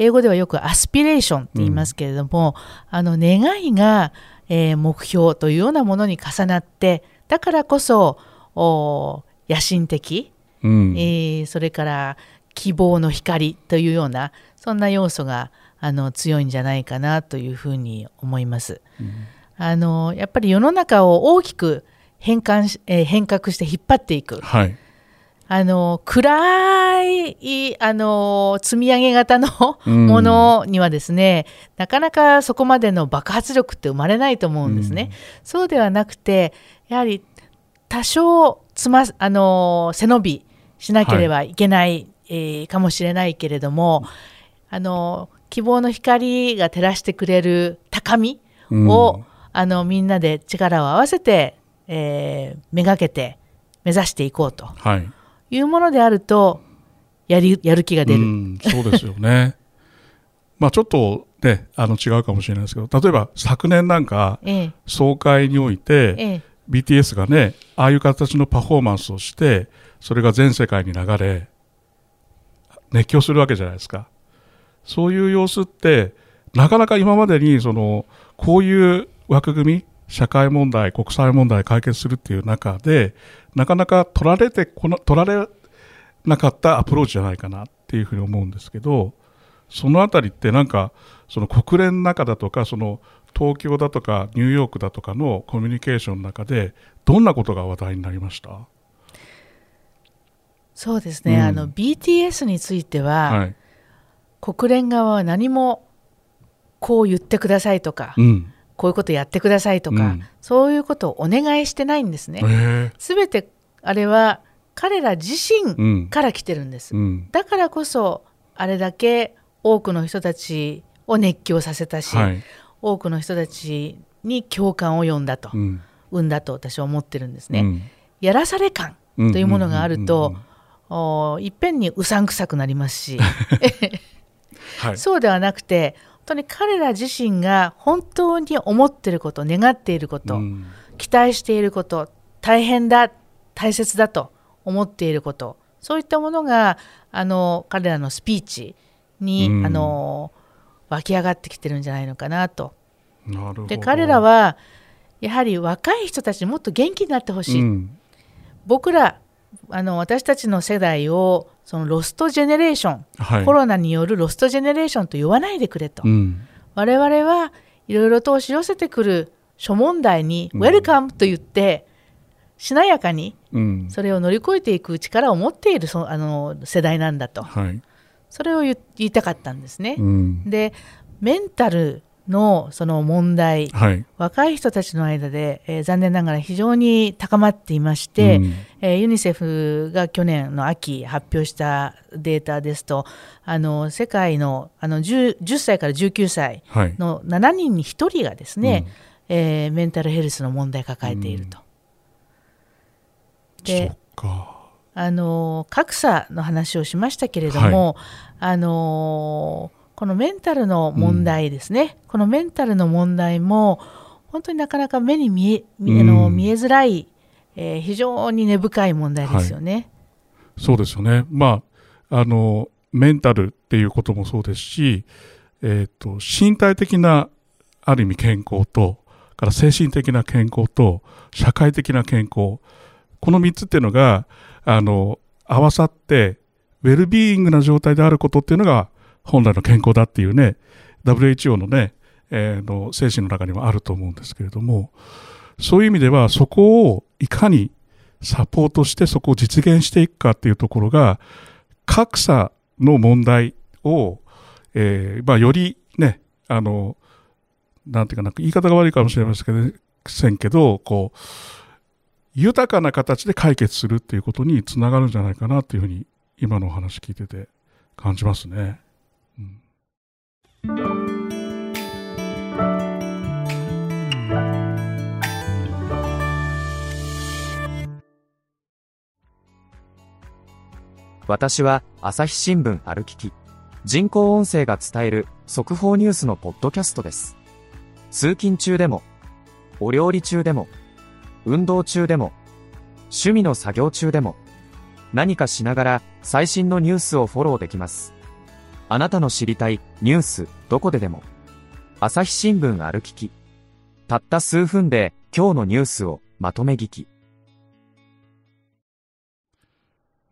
Speaker 3: 英語ではよくアスピレーションって言いますけれども、うん、あの願いが、えー、目標というようなものに重なってだからこそ野心的、うん、えー、それから希望の光というようなそんな要素があの強いんじゃないかなというふうに思います。うん、あのやっぱり世の中を大きく変換えー、変革して引っ張っていく、はい、あの暗いあの積み上げ型のものにはですね、なかなかそこまでの爆発力って生まれないと思うんですね。そうではなくてやはり多少つまあの背伸びしなければい。けない、はい、えー、かもしれないけれどもあの希望の光が照らしてくれる高みを、うん、あのみんなで力を合わせてえー、めがけて目指していこうと。いうものであるとやりやる気が出る、
Speaker 4: そうですよね。まあちょっとねあの違うかもしれないですけど例えば昨年なんか、ええ、総会において、ええ、BTS がねああいう形のパフォーマンスをしてそれが全世界に流れ熱狂するわけじゃないですか。そういう様子ってなかなか今までにそのこういう枠組み社会問題、国際問題解決するっていう中で、なかなか取られてこの、取られなかったアプローチじゃないかなっていうふうに思うんですけど、そのあたりってなんか、その国連の中だとか、その東京だとかニューヨークだとかのコミュニケーションの中で、どんなことが話題になりました？
Speaker 3: そうですね、うん、あの BTS については、はい、国連側は何もこう言ってくださいとか、うんこういうことやってくださいとか、うん、そういうことをお願いしてないんですね。すべてあれは彼ら自身から来てるんです、うん、だからこそあれだけ多くの人たちを熱狂させたし、はい、多くの人たちに共感を呼んだと、うん、生んだと私は思ってるんですね。うん、やらされ感というものがあると、いっぺんにうさんくさくなりますし、はい、そうではなくて当に彼ら自身が本当に思っていること願っていること、うん、期待していること大変だ大切だと思っていることそういったものがあの彼らのスピーチに、
Speaker 4: うん。
Speaker 3: あの湧き上がってきてるんじゃないのかなと。
Speaker 4: なるほど。
Speaker 3: で彼らはやはり若い人たちにもっと元気になってほしい、
Speaker 4: うん。
Speaker 3: 僕らあの私たちの世代をそのロストジェネレーション、
Speaker 4: はい。
Speaker 3: コロナによるロストジェネレーションと言わないでくれと、
Speaker 4: うん。
Speaker 3: 我々はいろいろと押し寄せてくる諸問題に、
Speaker 4: うん。
Speaker 3: ウェルカムと言ってしなやかに
Speaker 4: うん。
Speaker 3: それを乗り越えていく力を持っているそあの世代なんだと。
Speaker 4: はい。
Speaker 3: それを言言いたかったんですね。
Speaker 4: うん。
Speaker 3: でメンタルのその問題。
Speaker 4: はい。
Speaker 3: 若い人たちの間で、えー残念ながら非常に高まっていまして、
Speaker 4: うん。
Speaker 3: えーユニセフが去年の秋発表したデータですとあの世界のあの 10, 10歳から19歳
Speaker 4: はい。
Speaker 3: の7人に1人がですね、えーメンタルヘルスの問題を抱えていると。
Speaker 4: そ
Speaker 3: で
Speaker 4: っか。
Speaker 3: あの格差の話をしましたけれども、あのこのメンタルの問題ですね、このメンタルの問題も本当になかなか目に見え見あの
Speaker 4: うん
Speaker 3: 見えづらい、えー非常に根深い問題ですよね。
Speaker 4: そうですよね。まあ、あの、メンタルっていうこともそうですし、えっ、と、身体的な、ある意味健康と、から精神的な健康と、社会的な健康。この3つっていうのが、あの、合わさって、ウェルビーイングな状態であることっていうのが、本来の健康だっていうね、WHO のね、えーの精神の中にもあると思うんですけれども、そういう意味では、そこをいかにサポートしてそこを実現していくかっていうところが、格差の問題を、えーまあ、よりね、あの、なんていうかな、言い方が悪いかもしれませんけど、こう、豊かな形で解決するっていうことにつながるんじゃないかなっていうふうに、今のお話聞いてて感じますね。
Speaker 1: 私は朝日新聞歩きき。人工音声が伝える速報ニュースのポッドキャストです。通勤中でも、お料理中でも、運動中でも、趣味の作業中でも、何かしながら最新のニュースをフォローできます。あなたの知りたいニュースどこででも。朝日新聞歩きき。たった数分で今日のニュースをまとめ聞き。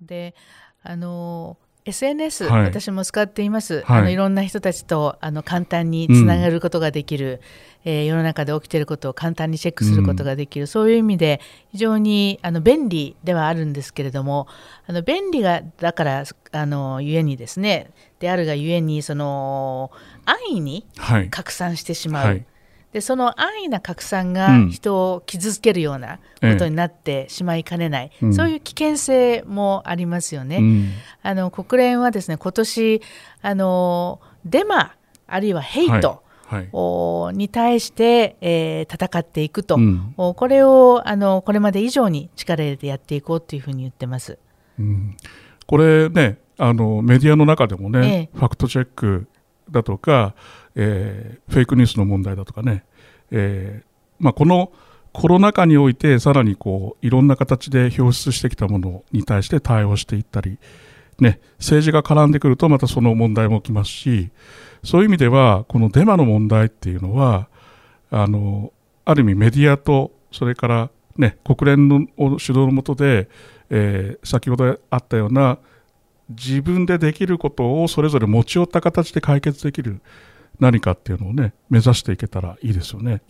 Speaker 3: であの SNS、
Speaker 4: はい
Speaker 3: 私も使っています、
Speaker 4: はい
Speaker 3: い、あのいろんな人たちとあの簡単につながることができる、えー世の中で起きていることを簡単にチェックすることができる、そういう意味で非常にあの便利ではあるんですけれどもあの便利がだからあのゆえにですねであるがゆえにその安易に
Speaker 4: はい。
Speaker 3: 拡散してしまう、
Speaker 4: はい。
Speaker 3: でその安易な拡散が
Speaker 4: うん
Speaker 3: 人を傷つけるようなことになってしまいかねない、
Speaker 4: うん
Speaker 3: そういう危険性もありますよね。
Speaker 4: うん
Speaker 3: あの国連はですね今年あのデマあるいはヘイト、
Speaker 4: はい。
Speaker 3: おに対して、えー戦っていくと、
Speaker 4: うん。
Speaker 3: おこれをあのこれまで以上に力入れてやっていこうというふうに言ってます。
Speaker 4: うん。これね、あのメディアの中でもね、
Speaker 3: え。
Speaker 4: ファクトチェックだとか、えーフェイクニュースの問題だとかね、えーまあ、このコロナ禍においてさらにこういろんな形で表出してきたものに対して対応していったり、ね、政治が絡んでくるとまたその問題も起きますしそういう意味ではこのデマの問題っていうのはあのある意味メディアとそれから、ね、国連の主導のもとで、えー先ほどあったような自分でできることをそれぞれ持ち寄った形で解決できる何かっていうのをね目指していけたらいいですよね。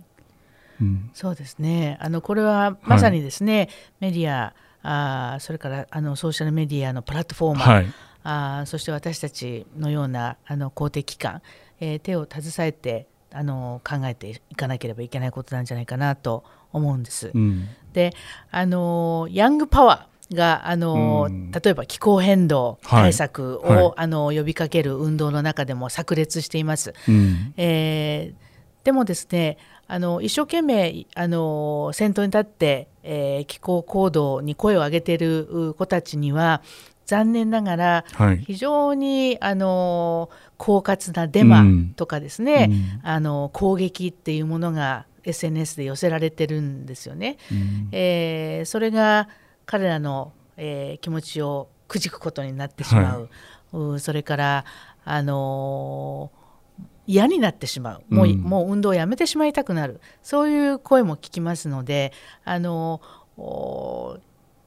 Speaker 4: うん。
Speaker 3: そうですね。あのこれはまさにですね、メディアあーそれからあのソーシャルメディアのプラットフォーマー、
Speaker 4: はい、
Speaker 3: あーそして私たちのようなあの公的機関、えー手を携えてあの考えていかなければいけないことなんじゃないかなと思うんです。
Speaker 4: うん。
Speaker 3: であのヤングパワーがあの、
Speaker 4: うん。
Speaker 3: 例えば気候変動対策を、
Speaker 4: はいはい。
Speaker 3: あの呼びかける運動の中でも炸裂しています。
Speaker 4: うん。
Speaker 3: えーでもですねあの一生懸命あの先頭に立って、えー気候行動に声を上げている子たちには残念ながら
Speaker 4: はい。
Speaker 3: 非常にあの狡猾なデマとかですね、
Speaker 4: うん。
Speaker 3: あの攻撃っていうものが SNS で寄せられてるんですよね。
Speaker 4: うん。
Speaker 3: えーそれが彼らの、えー気持ちをくじくことになってしまう、はい、それからあのー、嫌になってしまう。もううん、もう運動をやめてしまいたくなる。そういう声も聞きますので、あのー、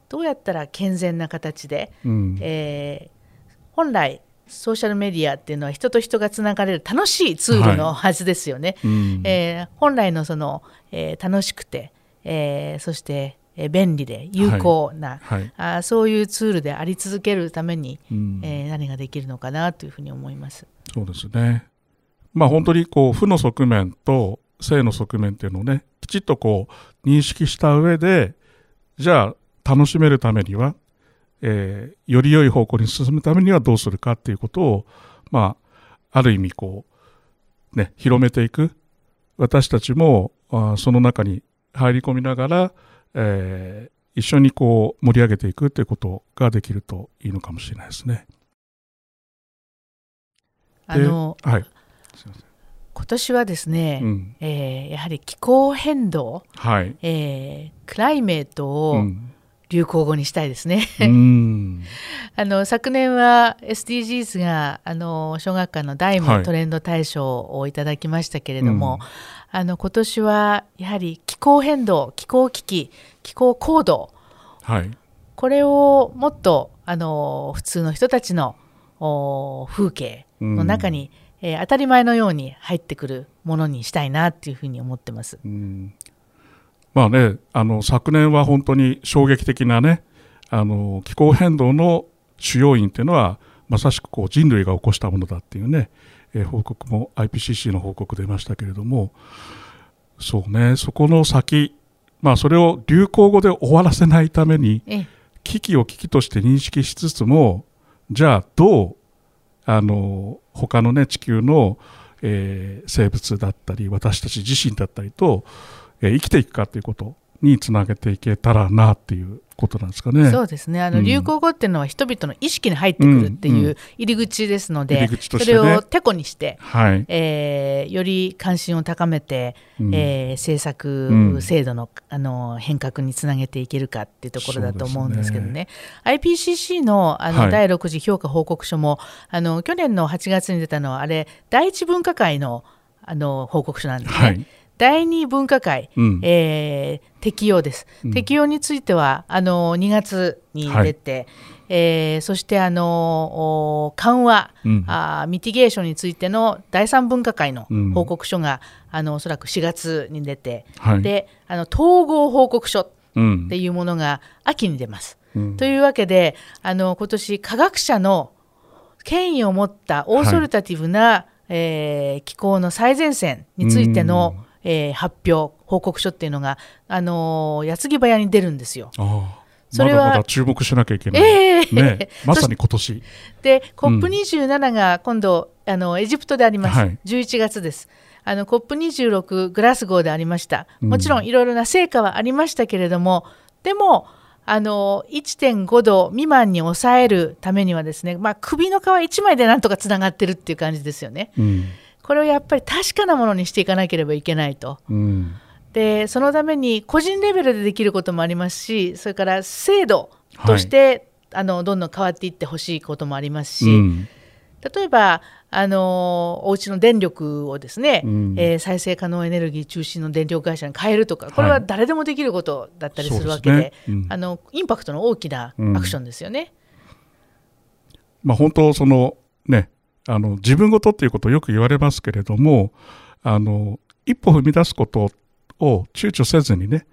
Speaker 3: どうやったら健全な形で、うん、えー、本来ソーシャルメディアっていうのは人と人がつながれる楽しいツールのはずですよね。はい。うん、えー、本来のその、えー、楽しくて、えー、そしてえ便利で有効な、はい。はい、あそういうツールであり続けるために、うん、えー、何ができるのかなというふうに思います。
Speaker 4: そうですね。まあ本当にこう負の側面と正の側面っていうのをねきちっとこう認識した上でじゃあ楽しめるためには、えー、より良い方向に進むためにはどうするかっていうことをまあある意味こうね広めていく私たちもあその中に入り込みながらえー、一緒にこう盛り上げていくということができるといいのかもしれないですね。
Speaker 3: あの、はい、今年はですね、うん、えー、やはり気候変動、はい。えー、クライメートを流行語にしたいですね。うん、あの昨年は SDGs があの小学館の大務トレンド大賞をいただきましたけれども、あの今年はやはり気候変動気候危機気候行動、はい、これをもっとあの普通の人たちの風景の中に、うん、えー、当たり前のように入ってくるものにしたいなっていうふうに思ってます。う
Speaker 4: ん、まあね、あの昨年は本当に衝撃的なねあの気候変動の主要因というのはまさしくこう人類が起こしたものだっていうねえー、報告も IPCC の報告出ましたけれどもそうねそこの先まあそれを流行語で終わらせないために危機を危機として認識しつつもじゃあどうあの他のね地球の、えー、生物だったり私たち自身だったりと、えー、生きていくかということにつなげていけたらなっていうことなんですかね。
Speaker 3: そうですね。あの、流行語っていうのは人々の意識に入ってくるっていう入り口ですので、うんうんね、それをてこにして、はい、えー、より関心を高めて、うん、えー、政策制度の,、あの変革につなげていけるかっていうところだと思うんですけどね。ね。IPCC のあの、はい、第6次評価報告書もあの去年の8月に出たのはあれ第一分科会のあの報告書なんですね。はい。第二分科会、うん、えー、適用です、うん、適用についてはあの2月に出て、はい、えー、そしてあの緩和、うん、あミティゲーションについての第三分科会の報告書が、うん、あのおそらく4月に出て、はい、であの統合報告書っていうものが秋に出ます。というわけであの今年科学者の権威を持ったオーソリタティブな、はい、えー、気候の最前線についての、うんえー、発表報告書っていうのが、あのー、矢継ぎ早に出るんですよ。
Speaker 4: それはまだまだ注目しなきゃいけない、えー、ね、まさに今年。
Speaker 3: で COP27 が今度、うん、あのエジプトであります、はい、11月です。あの COP26 グラスゴーでありました。もちろんいろいろな成果はありましたけれども、でもあの1.5度未満に抑えるためにはですね、まあ、首の皮1枚でなんとかつながってるっていう感じですよね。うんこれをやっぱり確かなものにしていかなければいけないと。うん。でそのために個人レベルでできることもありますしそれから制度として、はい、あのどんどん変わっていってほしいこともありますし、うん、例えばあのお家の電力をですね、うん、えー、再生可能エネルギー中心の電力会社に変えるとかこれは誰でもできることだったりするわけではいでね。うん、あのインパクトの大きなアクションですよね。
Speaker 4: まあ、本当そのねあの、自分ごとっていうことをよく言われますけれども、あの、一歩踏み出すことを躊躇せずにね、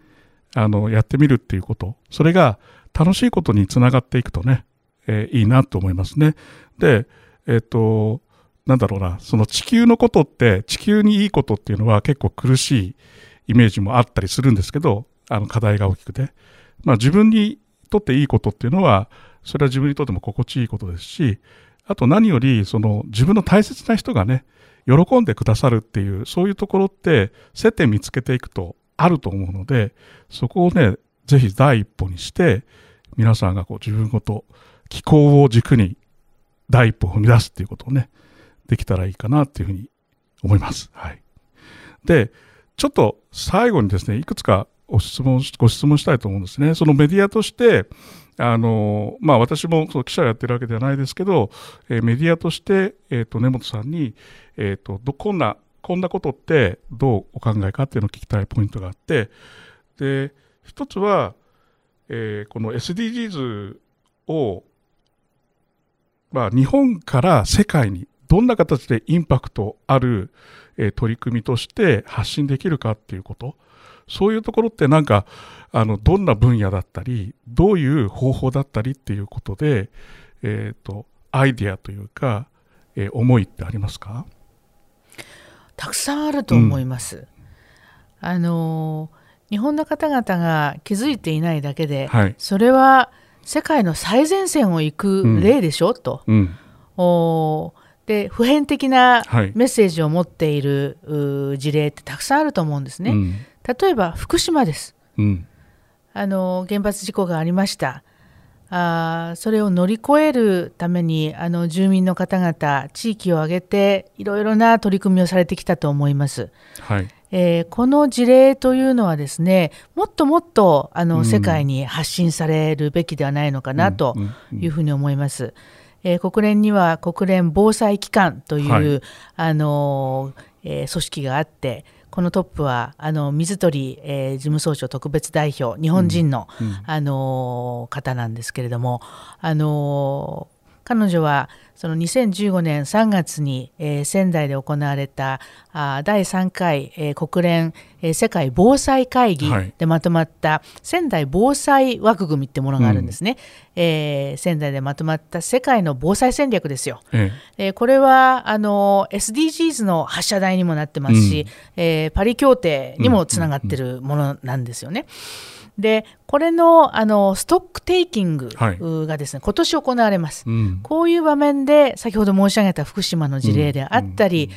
Speaker 4: あの、やってみるっていうこと、それが楽しいことにつながっていくとね、えー、いいなと思いますね。で、えっ、ー、と、なんだろうな、その地球のことって、地球にいいことっていうのは結構苦しいイメージもあったりするんですけど、あの課題が大きくて。まあ自分にとっていいことっていうのは、それは自分にとっても心地いいことですし、あと何より、その自分の大切な人がね、喜んでくださるっていう、そういうところって接点見つけていくとあると思うので、そこをね、ぜひ第一歩にして、皆さんがこう自分ごと気候を軸に第一歩を踏み出すっていうことをね、できたらいいかなっていうふうに思います。はい。で、ちょっと最後にですね、いくつかお質問ご質問したいと思うんですね。そのメディアとしてあのまあ、私もその記者をやってるわけではないですけど、え、メディアとして、えーと、根本さんに、えーと、どこんなこんなことってどうお考えかっていうのを聞きたいポイントがあってで一つは、えー、この SDGs を、まあ、日本から世界にどんな形でインパクトある、えー、取り組みとして発信できるかっていうこと。そういうところってなんかあのどんな分野だったりどういう方法だったりっていうことで、えーと、アイディアというか、えー、思いってありますか？
Speaker 3: たくさんあると思います。うん、あの日本の方々が気づいていないだけで、はい、それは世界の最前線を行く例でしょ、うん、と。うん、おで普遍的なメッセージを持っている、はい、事例ってたくさんあると思うんですね。例えば福島です。あの原発事故がありました。あそれを乗り越えるためにあの住民の方々地域を挙げていろいろな取り組みをされてきたと思います。はいえー、この事例というのはですねもっともっとあの、うん、世界に発信されるべきではないのかなというふうに思います。えー、国連には国連防災機関という、はい、あのえー、組織があってこのトップはあの水鳥、えー、事務総長特別代表日本人のうん。うん、あの方なんですけれどもあの彼女はその2015年3月に、えー、仙台で行われたあ第3回、えー、国連、えー、世界防災会議でまとまった仙台防災枠組みってものがあるんですね、うん、えー、仙台でまとまった世界の防災戦略ですよ、ええ。ー、これはあの SDGs の発射台にもなってますし、うん、えー、パリ協定にもつながってるものなんですよね。うんでこれのあのストックテイキングがですね、はい、今年行われます、うん、こういう場面で先ほど申し上げた福島の事例であったり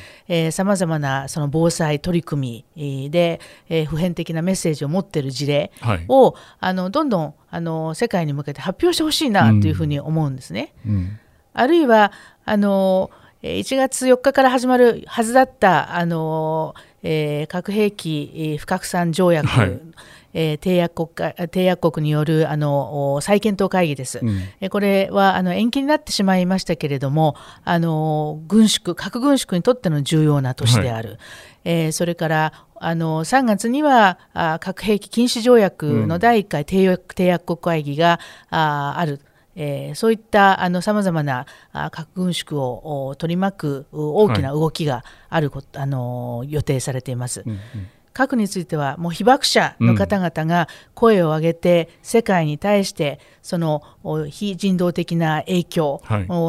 Speaker 3: さまざまなその防災取り組みで、えー、普遍的なメッセージを持っている事例を、はい、あのどんどんあの世界に向けて発表してほしいなというふうに思うんですね。うん。うん、あるいはあの1月4日から始まるはずだったあの、えー、核兵器不拡散条約、はいえー、締約国締約国によるあの再検討会議です、うん、これはあの延期になってしまいましたけれどもあの軍縮核軍縮にとっての重要な年である、はい、えー、それからあの3月にはあ核兵器禁止条約の第1回締約,、締約国会議があある。えー、そういったさまざまな核軍縮を取り巻く大きな動きがある、はい、あの予定されています。うんうん核についてはもう被爆者の方々が声を上げて世界に対してその非人道的な影響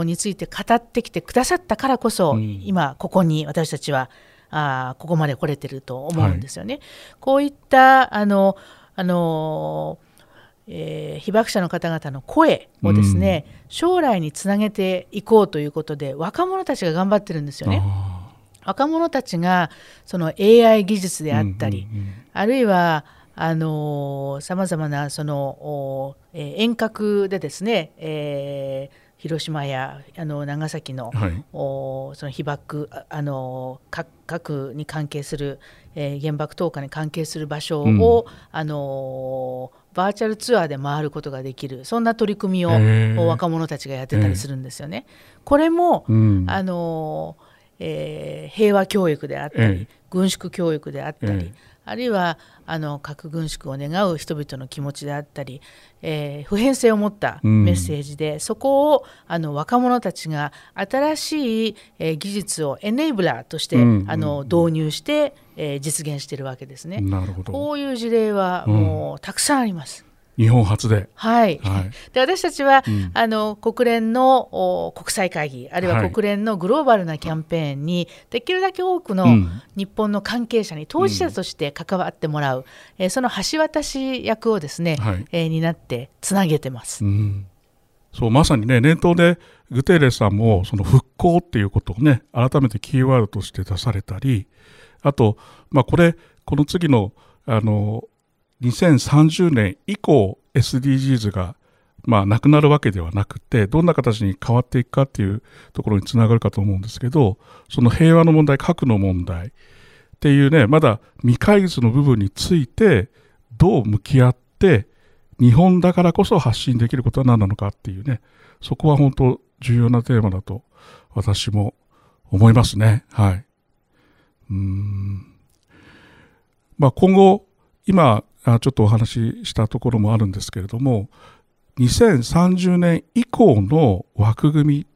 Speaker 3: について語ってきてくださったからこそ、今ここに私たちはあここまで来れてると思うんですよね。はい、こういったあのあのえー、被爆者の方々の声をですね、うん、将来につなげていこうということで若者たちが頑張ってるんですよね。若者たちがその AI 技術であったり、うんうんうん、あるいはさまざまなその、えー、遠隔でですね、えー、広島やあの長崎のはい、おその被爆あの核に関係する、えー、原爆投下に関係する場所を、うん、あのバーチャルツアーで回ることができるそんな取り組みを若者たちがやってたりするんですよね。これも、うん、あのえー、平和教育であったり、ええ、軍縮教育であったり、え、あるいはあの核軍縮を願う人々の気持ちであったり、えー、普遍性を持ったメッセージで、うん、そこをあの若者たちが新しい、えー、技術をエネーブラーとして、うん、あの導入して、えー、実現しているわけですね。こういう事例はもう、たくさんあります。
Speaker 4: 日本初で。
Speaker 3: はい。はい、で私たちは、うん、あの国連の国際会議あるいは国連のグローバルなキャンペーンに、はい、できるだけ多くの日本の関係者に当事者として関わってもらう、うん、えー、その橋渡し役をですね、はい、えー、担ってつなげてます。うん
Speaker 4: そうまさにね念頭でグテーレスさんもその復興っていうことをね改めてキーワードとして出されたりあと、まあ、これこの次のあの2030年以降 SDGs がまあなくなるわけではなくてどんな形に変わっていくかっていうところにつながるかと思うんですけどその平和の問題核の問題っていうねまだ未解決の部分についてどう向き合って日本だからこそ発信できることは何なのかっていうねそこは本当重要なテーマだと私も思いますね。はい。うんまあ、今後今ちょっとお話ししたところもあるんですけれども2030年以降の枠組み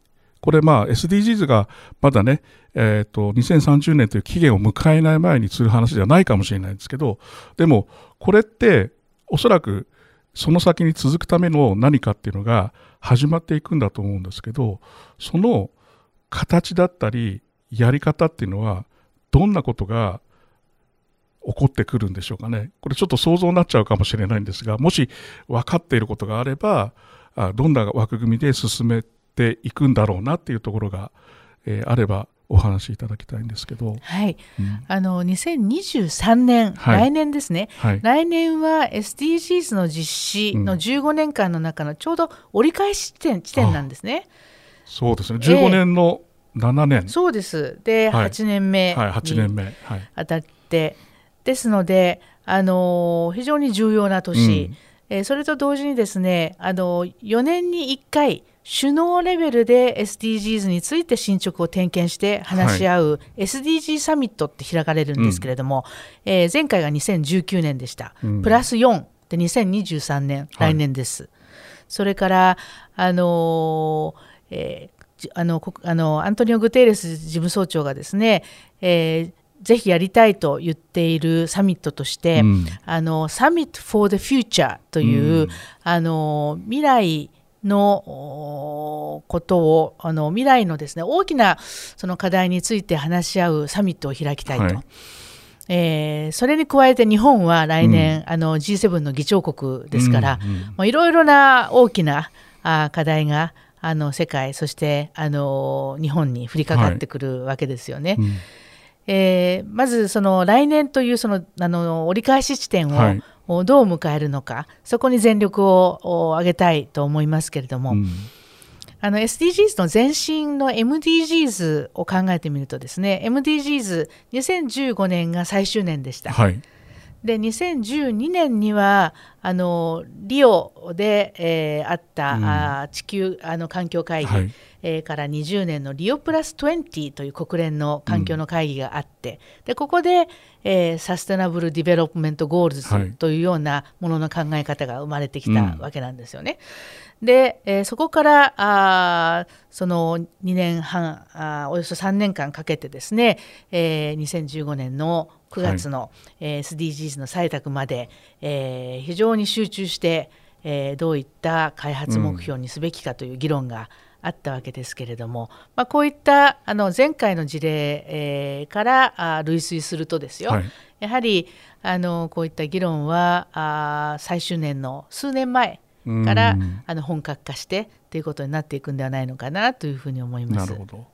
Speaker 4: これまあ SDGs がまだね、えー、と2030年という期限を迎えない前にする話ではないかもしれないんですけどでもこれっておそらくその先に続くための何かっていうのが始まっていくんだと思うんですけどその形だったりやり方っていうのはどんなことが起こってくるんでしょうかね。これちょっと想像になっちゃうかもしれないんですが、もし分かっていることがあれば、どんな枠組みで進めていくんだろうなっていうところが、えー、あればお話しいただきたいんですけど。
Speaker 3: はい。うん、あの2023年、はい、来年ですね、はい、来年は SDGs の実施の15年間の中のちょうど折り返し地点地点なんですね。
Speaker 4: そうですね。15年の7年。えー、
Speaker 3: そうです。で、はい、8年目に当たって、ですので、あの非常に重要な年、うん、えー、それと同時にですね、あの4年に1回首脳レベルで SDGs について進捗を点検して話し合う SDG サミットって開かれるんですけれども、うん、えー、前回が2019年でした、うん、プラス4で2023年、来年です。はい、それから、あのーえー、あのあのアントニオ・グテーレス事務総長がですね、えー、ぜひやりたいと言っているサミットとして、うん、あの Summit for the Future という、うん、あの未来のことをあの未来のですね大きなその課題について話し合うサミットを開きたいと。はい。えー、それに加えて日本は来年、うん、あの G7 の議長国ですから、いろいろな大きなあ課題があの世界そしてあの日本に降りかかってくるわけですよね。はい。うんえー、まずその来年というそのあの折り返し地点をどう迎えるのか、はい、そこに全力を挙げたいと思いますけれども、うん、あの SDGs の前身の MDGs を考えてみるとですね MDGs2015 年が最終年でした。はいで2012年にはあのリオで、えー、あった、うん、あ地球あの環境会議、はい、えー、から20年のリオプラス20という国連の環境の会議があって、うん、でここで、えー、 Sustainable Development Goals というようなものの考え方が生まれてきたわけなんですよね。うん、で、えー、そこからあその2年半あおよそ3年間かけてですね、えー、2015年の9月の、はい、えー、SDGs の採択まで、えー、非常に集中して、えー、どういった開発目標にすべきかという議論が、あったわけですけれども、まあ、こういったあの前回の事例、えー、からあ類推するとですよ、はい、やはりあのこういった議論はあ最終年の数年前からあの本格化してということになっていくんではないのかなというふうに思います。なるほど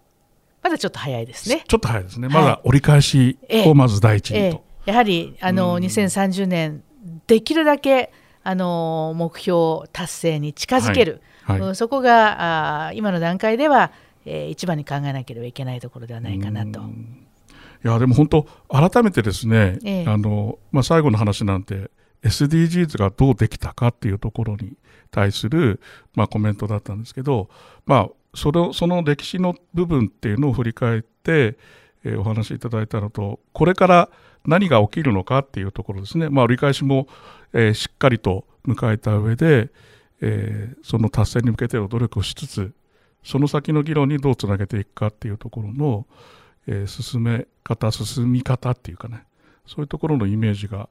Speaker 3: まだちょっと早いですね。
Speaker 4: ちょっと早いですね。まだ折り返しをまず第一にと。ええ
Speaker 3: え、やはりあの2030年できるだけあの目標達成に近づける。はいはい、そこがあ今の段階では、えー、一番に考えなければいけないところではないかなと。
Speaker 4: いやでも本当改めてですね、ええ、あのまあ、最後の話なんて SDGs がどうできたかっていうところに対する、まあ、コメントだったんですけど、まあ、そのその歴史の部分っていうのを振り返って、えー、お話しいただいたのとこれから何が起きるのかっていうところですね、まあ、折り返しも、えー、しっかりと迎えた上で、えー、その達成に向けての努力をしつつその先の議論にどうつなげていくかっていうところの、えー、進め方進み方っていうかねそういうところのイメージが、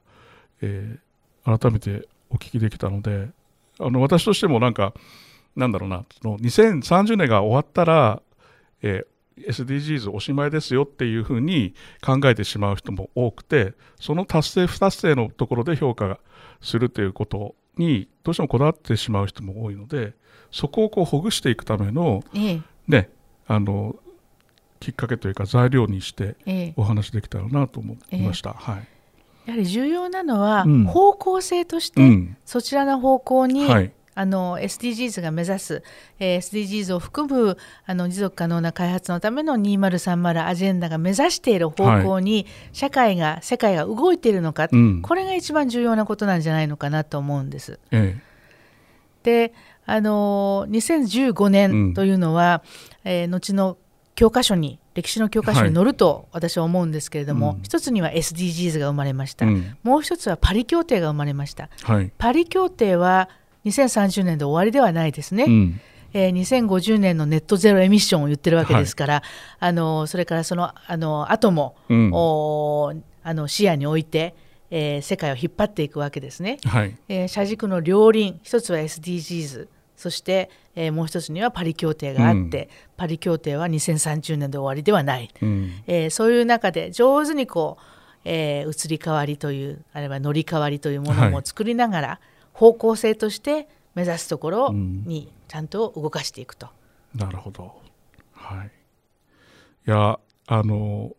Speaker 4: え、改めてお聞きできたのであの私としてもなんかなんだろうなその2030年が終わったら、えー、SDGs おしまいですよっていうふうに考えてしまう人も多くてその達成不達成のところで評価するということにどうしてもこだわってしまう人も多いのでそこをこうほぐしていくための,、ね、あのきっかけというか材料にしてお話できたらなと思いました。はい。
Speaker 3: やはり重要なのは、方向性として、そちらの方向に、あの SDGs が目指す、えー、SDGs を含むあの持続可能な開発のための2030アジェンダが目指している方向に社会が、はい、世界が動いているのか、うん、これが一番重要なことなんじゃないのかなと思うんです。ええ、であの2015年というのは、うん、えー、後の教科書に歴史の教科書に載ると私は思うんですけれども、はい、一つには SDGs が生まれました、うん、もう一つはパリ協定が生まれました、はい、パリ協定は2030年で終わりではないですね。うん。えー、2050年のネットゼロエミッションを言ってるわけですから、はい、あのそれからそのあの後も、うん、おあの視野に置いて、えー、世界を引っ張っていくわけですね。はい、えー、車軸の両輪一つは SDGs そして、えー、もう一つにはパリ協定があって、うん、パリ協定は2030年で終わりではない、うん、えー、そういう中で上手にこう、えー、移り変わりというあるいは乗り換わりというものも作りながら、はい方向性として目指すところにちゃんと動かしていくと。
Speaker 4: うん、なるほど。はい。いや、あの、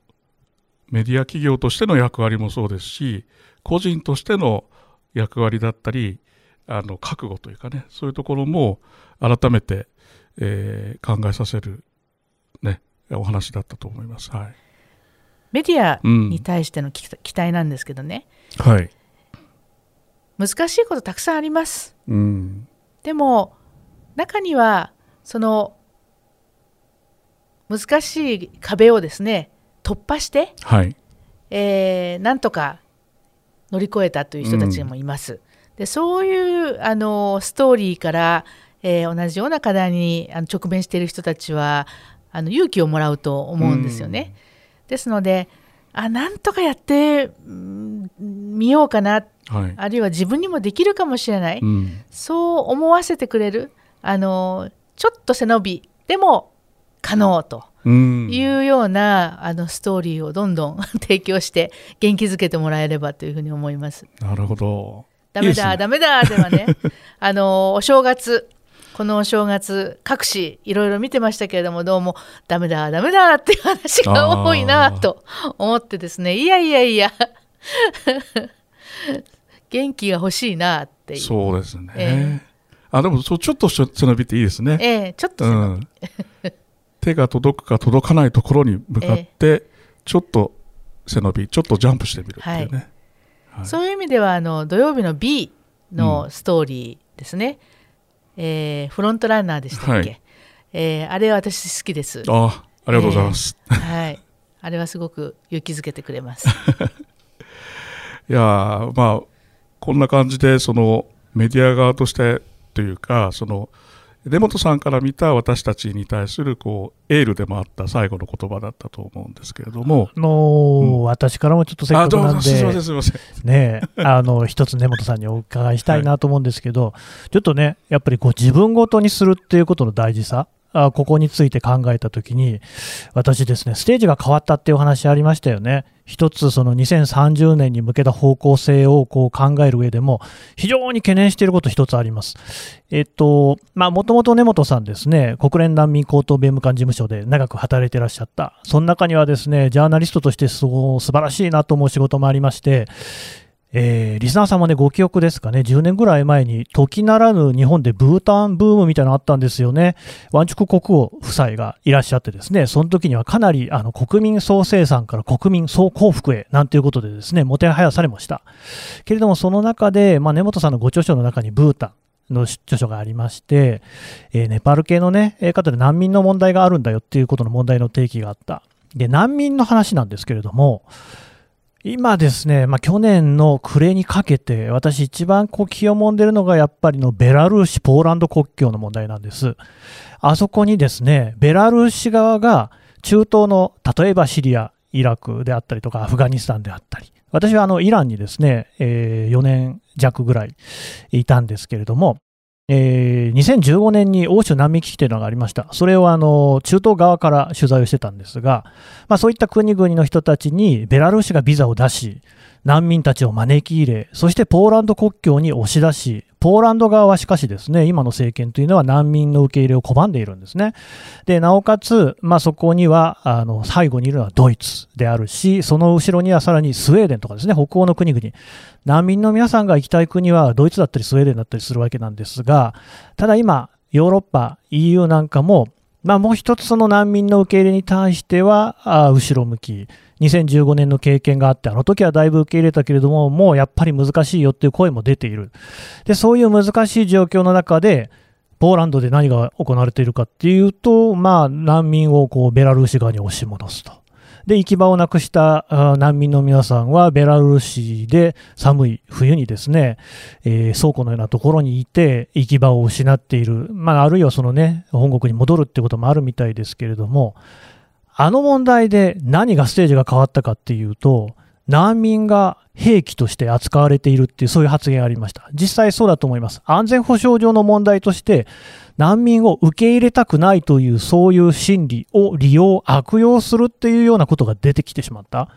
Speaker 4: メディア企業としての役割もそうですし、個人としての役割だったり、あの覚悟というかね、そういうところも改めて、えー、考えさせる、ね、お話だったと思います。はい、
Speaker 3: メディアに対しての期待なんですけどね、
Speaker 4: はい、
Speaker 3: 難しいことたくさんあります。うん、でも中にはその難しい壁をですね突破して、はいえー、なんとか乗り越えたという人たちもいます。うん、でそういうあのストーリーから、えー、同じような課題にあの直面している人たちはあの勇気をもらうと思うんですよね。うん、ですのであなんとかやってみようかな、はい、あるいは自分にもできるかもしれない、うん、そう思わせてくれる。あのちょっと背伸びでも可能というような、うん、あのストーリーをどんどん 提供して元気づけてもらえればというふうに思います。
Speaker 4: なるほど。
Speaker 3: ダメだ、ね、ダメだではね。あのお正月このお正月各紙いろいろ見てましたけれどもどうもダメだダメだっていう話が多いなと思ってですねいやいやいや 元気が欲しいなっていう。
Speaker 4: そうですね、えー、あでもそうちょっと背伸びっていいですね。
Speaker 3: ええー、ちょっと
Speaker 4: うん、手が届くか届かないところに向かって、ちょっと背伸びちょっとジャンプしてみるっていうね、はい。
Speaker 3: はい、そういう意味ではあの土曜日の B のストーリーですね、うんえー、フロントランナーでしたっけ、はい、えー、あれは私好きです。
Speaker 4: あありがとうございます。
Speaker 3: えー、はい。あれはすごく勇気づけてくれます。
Speaker 4: いやまあこんな感じでそのメディア側としてというかその根本さんから見た私たちに対するこうエールでもあった最後の言葉だったと思うんですけれども、
Speaker 2: の、うん、私からもちょっとせっかくなんで。ね、あの一つ根本さんにお伺いしたいなと思うんですけど、はい、ちょっとね、やっぱりこう自分ごとにするっていうことの大事さ、ここについて考えたときに、私ですね、ステージが変わったっていうお話ありましたよね。一つ、その2030年に向けた方向性をこう考える上でも、非常に懸念していること一つあります。えっと、まあ、もともと根本さんですね、国連難民高等弁務官事務所で長く働いていらっしゃった。その中にはですね、ジャーナリストとしてすご素晴らしいなと思う仕事もありまして、えー、リスナーさんもね、ご記憶ですかね、10年ぐらい前に、時ならぬ日本でブータンブームみたいなのあったんですよね。ワンチュク国王夫妻がいらっしゃってですね、その時にはかなりあの国民総生産から国民総幸福へなんていうことでですね、もてはやされました。けれども、その中で、まあ、根本さんのご著書の中にブータン、の著書がありまして、えー、ネパール系のね、方で難民の問題があるんだよっていうことの問題の提起があった。で、難民の話なんですけれども、今ですね、まあ、去年の暮れにかけて、私一番こう気をもんでるのがやっぱりのベラルーシ、ポーランド国境の問題なんです。あそこにですね、ベラルーシ側が中東の、例えばシリア、イラクであったりとか、アフガニスタンであったり、私はあのイランにですね、えー、4年弱ぐらいいたんですけれども、えー、2015年に欧州難民危機というのがありました。それをあの中東側から取材をしてたんですが、まあ、そういった国々の人たちにベラルーシがビザを出し、難民たちを招き入れ、そしてポーランド国境に押し出し、ポーランド側はしかしですね、今の政権というのは難民の受け入れを拒んでいるんですね。で、なおかつ、まあ、そこには、あの、最後にいるのはドイツであるし、その後ろにはさらにスウェーデンとかですね、北欧の国々。難民の皆さんが行きたい国はドイツだったりスウェーデンだったりするわけなんですが、ただ今、ヨーロッパ、EU なんかも、まあ、もう一つその難民の受け入れに対しては、あ後ろ向き。2015年の経験があって、あの時はだいぶ受け入れたけれども、もうやっぱり難しいよっていう声も出ている。で、そういう難しい状況の中で、ポーランドで何が行われているかっていうと、まあ、難民をこうベラルーシ側に押し戻すと。で、行き場をなくした難民の皆さんは、ベラルーシで寒い冬にですね、えー、倉庫のようなところにいて、行き場を失っている。まあ、あるいはそのね、本国に戻るってこともあるみたいですけれども、あの問題で何がステージが変わったかっていうと、難民が兵器として扱われているっていうそういう発言がありました。実際そうだと思います。安全保障上の問題として、難民を受け入れたくないというそういう心理を利用、悪用するっていうようなことが出てきてしまった。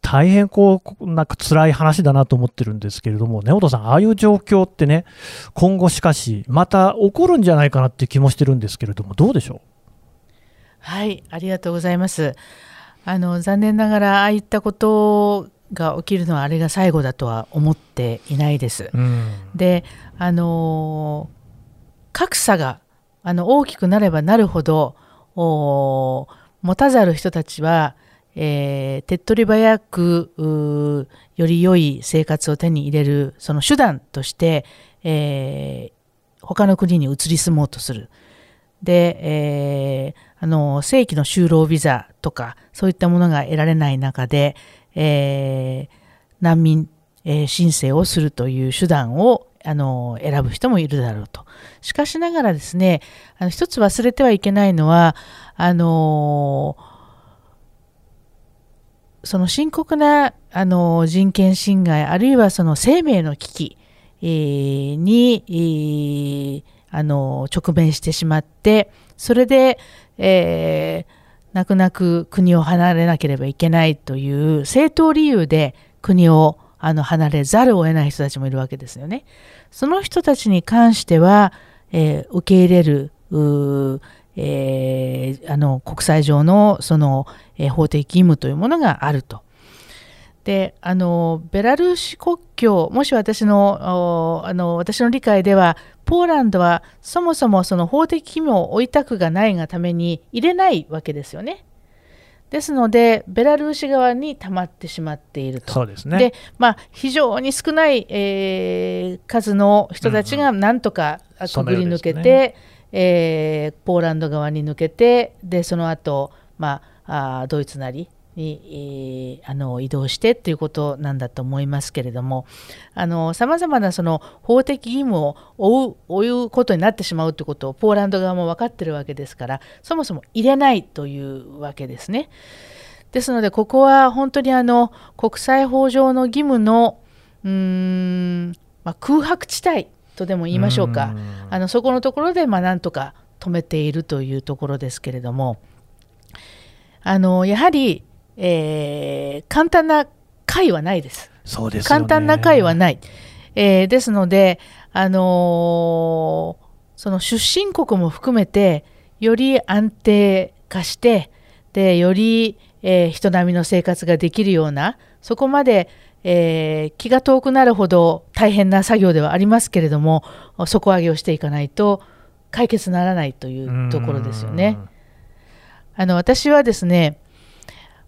Speaker 2: 大変こう、なんか辛い話だなと思ってるんですけれども、根本さん、ああいう状況ってね、今後しかし、また起こるんじゃないかなって気もしてるんですけれども、どうでしょう？
Speaker 3: はい、ありがとうございます。あの残念ながらああいったことが起きるのはあれが最後だとは思っていないです。うん、で、あの格差があの大きくなればなるほど持たざる人たちは、えー、手っ取り早くより良い生活を手に入れるその手段として、えー、他の国に移り住もうとする。で、えー、あの正規の就労ビザとかそういったものが得られない中で、えー、難民、えー、申請をするという手段をあの選ぶ人もいるだろうと。しかしながらですね、あの一つ忘れてはいけないのは、あのその深刻なあの人権侵害あるいはその生命の危機、えー、に、えー、あの直面してしまってそれで、えー、泣く泣く国を離れなければいけないという正当理由で国をあの離れざるを得ない人たちもいるわけですよね。その人たちに関しては、えー、受け入れるえー、あの国際上のその、えー、法的義務というものがあると。であのベラルーシ国境もし私のあの私の理解ではポーランドはそもそもその法的義務を負いたくがないがために入れないわけですよね。ですので、ベラルーシ側に溜まってしまっていると。
Speaker 2: そうですね。
Speaker 3: で、まあ、非常に少ない、えー、数の人たちがなんとかくぐり抜けて、うんうんね、えー、ポーランド側に抜けて、で、その後、まあ、あドイツなり、に、えー、あの移動してっていうことなんだと思いますけれどもさまざまなその法的義務を負う負うことになってしまうということをポーランド側も分かってるわけですからそもそも入れないというわけですね。ですのでここは本当にあの国際法上の義務のうーん、まあ、空白地帯とでも言いましょうかあのそこのところでまあなんとか止めているというところですけれどもあのやはりえー、簡単な会はないです。
Speaker 2: そうです、
Speaker 3: ね、簡単な会はない。えー、ですので、あのー、その出身国も含めて、より安定化して、でより、えー、人並みの生活ができるような、そこまで、えー、気が遠くなるほど大変な作業ではありますけれども、底上げをしていかないと解決ならないというところですよね。あの私はですね、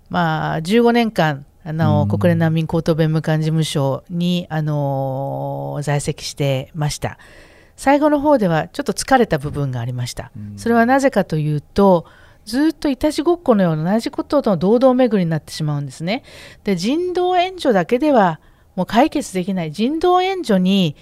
Speaker 3: まあ、15年間あの、国連難民高等弁務官事務所に、あの在籍してました。最後の方ではちょっと疲れた部分がありました。それはなぜかというと、ずっといたちごっこのような同じことの堂々巡りになってしまうんですね。で、人道援助だけではもう解決できない。人道援助に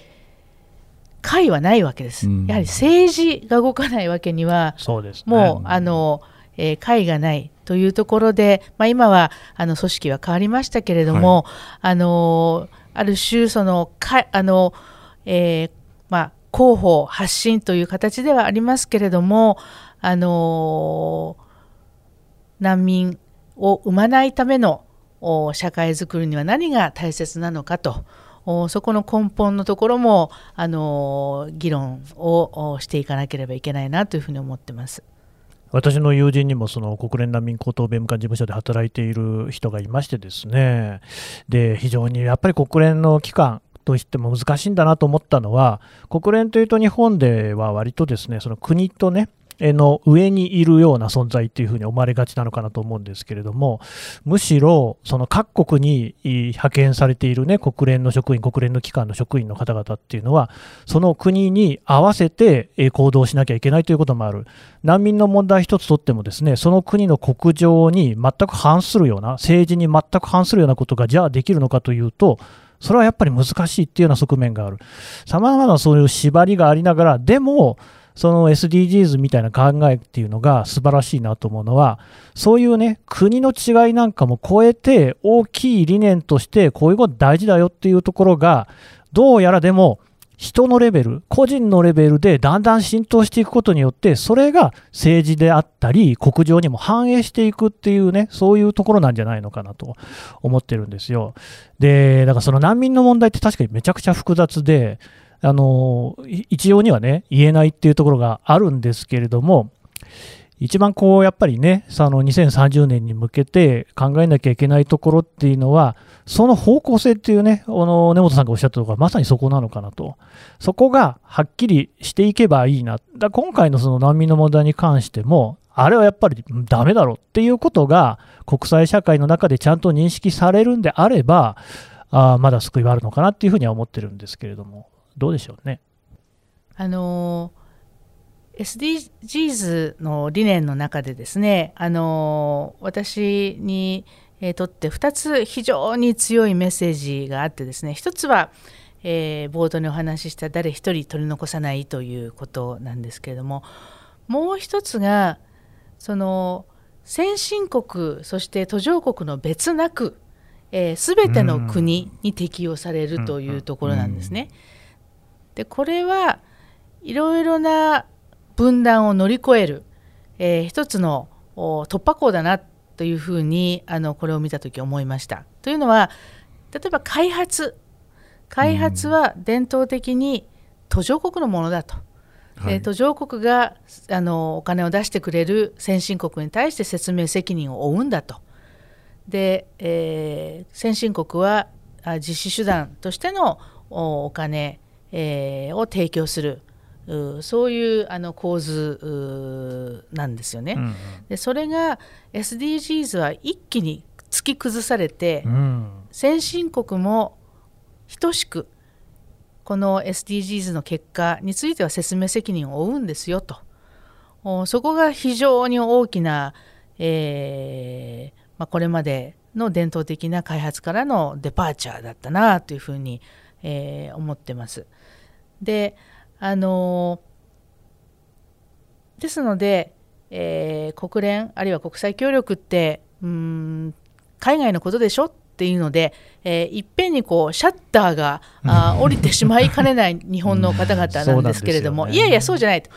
Speaker 3: 解はないわけです。やはり政治が動かないわけには、
Speaker 2: そうです、
Speaker 3: ね、もう、あの、えー、解がない。というところで、まあ、今はあの組織は変わりましたけれども、はい、あのある種そのかあの、えー、まあ、広報発信という形ではありますけれどもあの難民を生まないための社会づくりには何が大切なのかとそこの根本のところもあの議論をしていかなければいけないなというふうに思ってます。
Speaker 2: 私の友人にもその国連難民高等弁務官事務所で働いている人がいましてですね。で非常にやっぱり国連の機関としても難しいんだなと思ったのは国連というと日本では割とですねその国とねの上にいるような存在っていうふうに思われがちなのかなと思うんですけれども、むしろその各国に派遣されている、ね、国連の職員、国連の機関の職員の方々っていうのは、その国に合わせて行動しなきゃいけないということもある、難民の問題一つとっても、ですねその国の国情に全く反するような、政治に全く反するようなことがじゃあできるのかというと、それはやっぱり難しいっていうような側面がある。さまざまなそういう縛りがありながら、でも、その SDGs みたいな考えっていうのが素晴らしいなと思うのは、そういうね、国の違いなんかも超えて、大きい理念としてこういうこと大事だよっていうところが、どうやらでも、人のレベル、個人のレベルでだんだん浸透していくことによって、それが政治であったり、国情にも反映していくっていうね、そういうところなんじゃないのかなと思ってるんですよ。で、だからその難民の問題って確かにめちゃくちゃ複雑で、あの一様にはね言えないっていうところがあるんですけれども一番こうやっぱりねその2030年に向けて考えなきゃいけないところっていうのはその方向性っていうねあの根本さんがおっしゃったところがまさにそこなのかなと。そこがはっきりしていけばいいな。だ今回のその難民の問題に関してもあれはやっぱりダメだろうっていうことが国際社会の中でちゃんと認識されるんであればあまだ救いはあるのかなっていうふうには思ってるんですけれども。どうでしょうね。
Speaker 3: あの SDGs の理念の中でですね、あの私にとって2つ非常に強いメッセージがあってですね1つは、えー、冒頭にお話しした誰一人取り残さないということなんですけれどももう一つがその先進国そして途上国の別なく、えー、全ての国に適用されるというところなんですね。うんでこれはいろいろな分断を乗り越える、えー、一つの突破口だなというふうにあのこれを見た時思いました。というのは例えば開発開発は伝統的に途上国のものだと。はい、途上国があのお金を出してくれる先進国に対して説明責任を負うんだと。で、えー、先進国は実施手段としてのお金えー、を提供するそういうあの構図なんですよね。うん、でそれが SDGs は一気に突き崩されて、うん、先進国も等しくこの SDGs の結果については説明責任を負うんですよとそこが非常に大きな、えーまあ、これまでの伝統的な開発からのデパーチャーだったなというふうに、えー、思ってます。であのですので、えー、国連あるいは国際協力ってうん海外のことでしょっていうので、えー、いっぺんにこうシャッターがあ降りてしまいかねない 日本の方々なんですけれども、ね、いやいやそうじゃないと、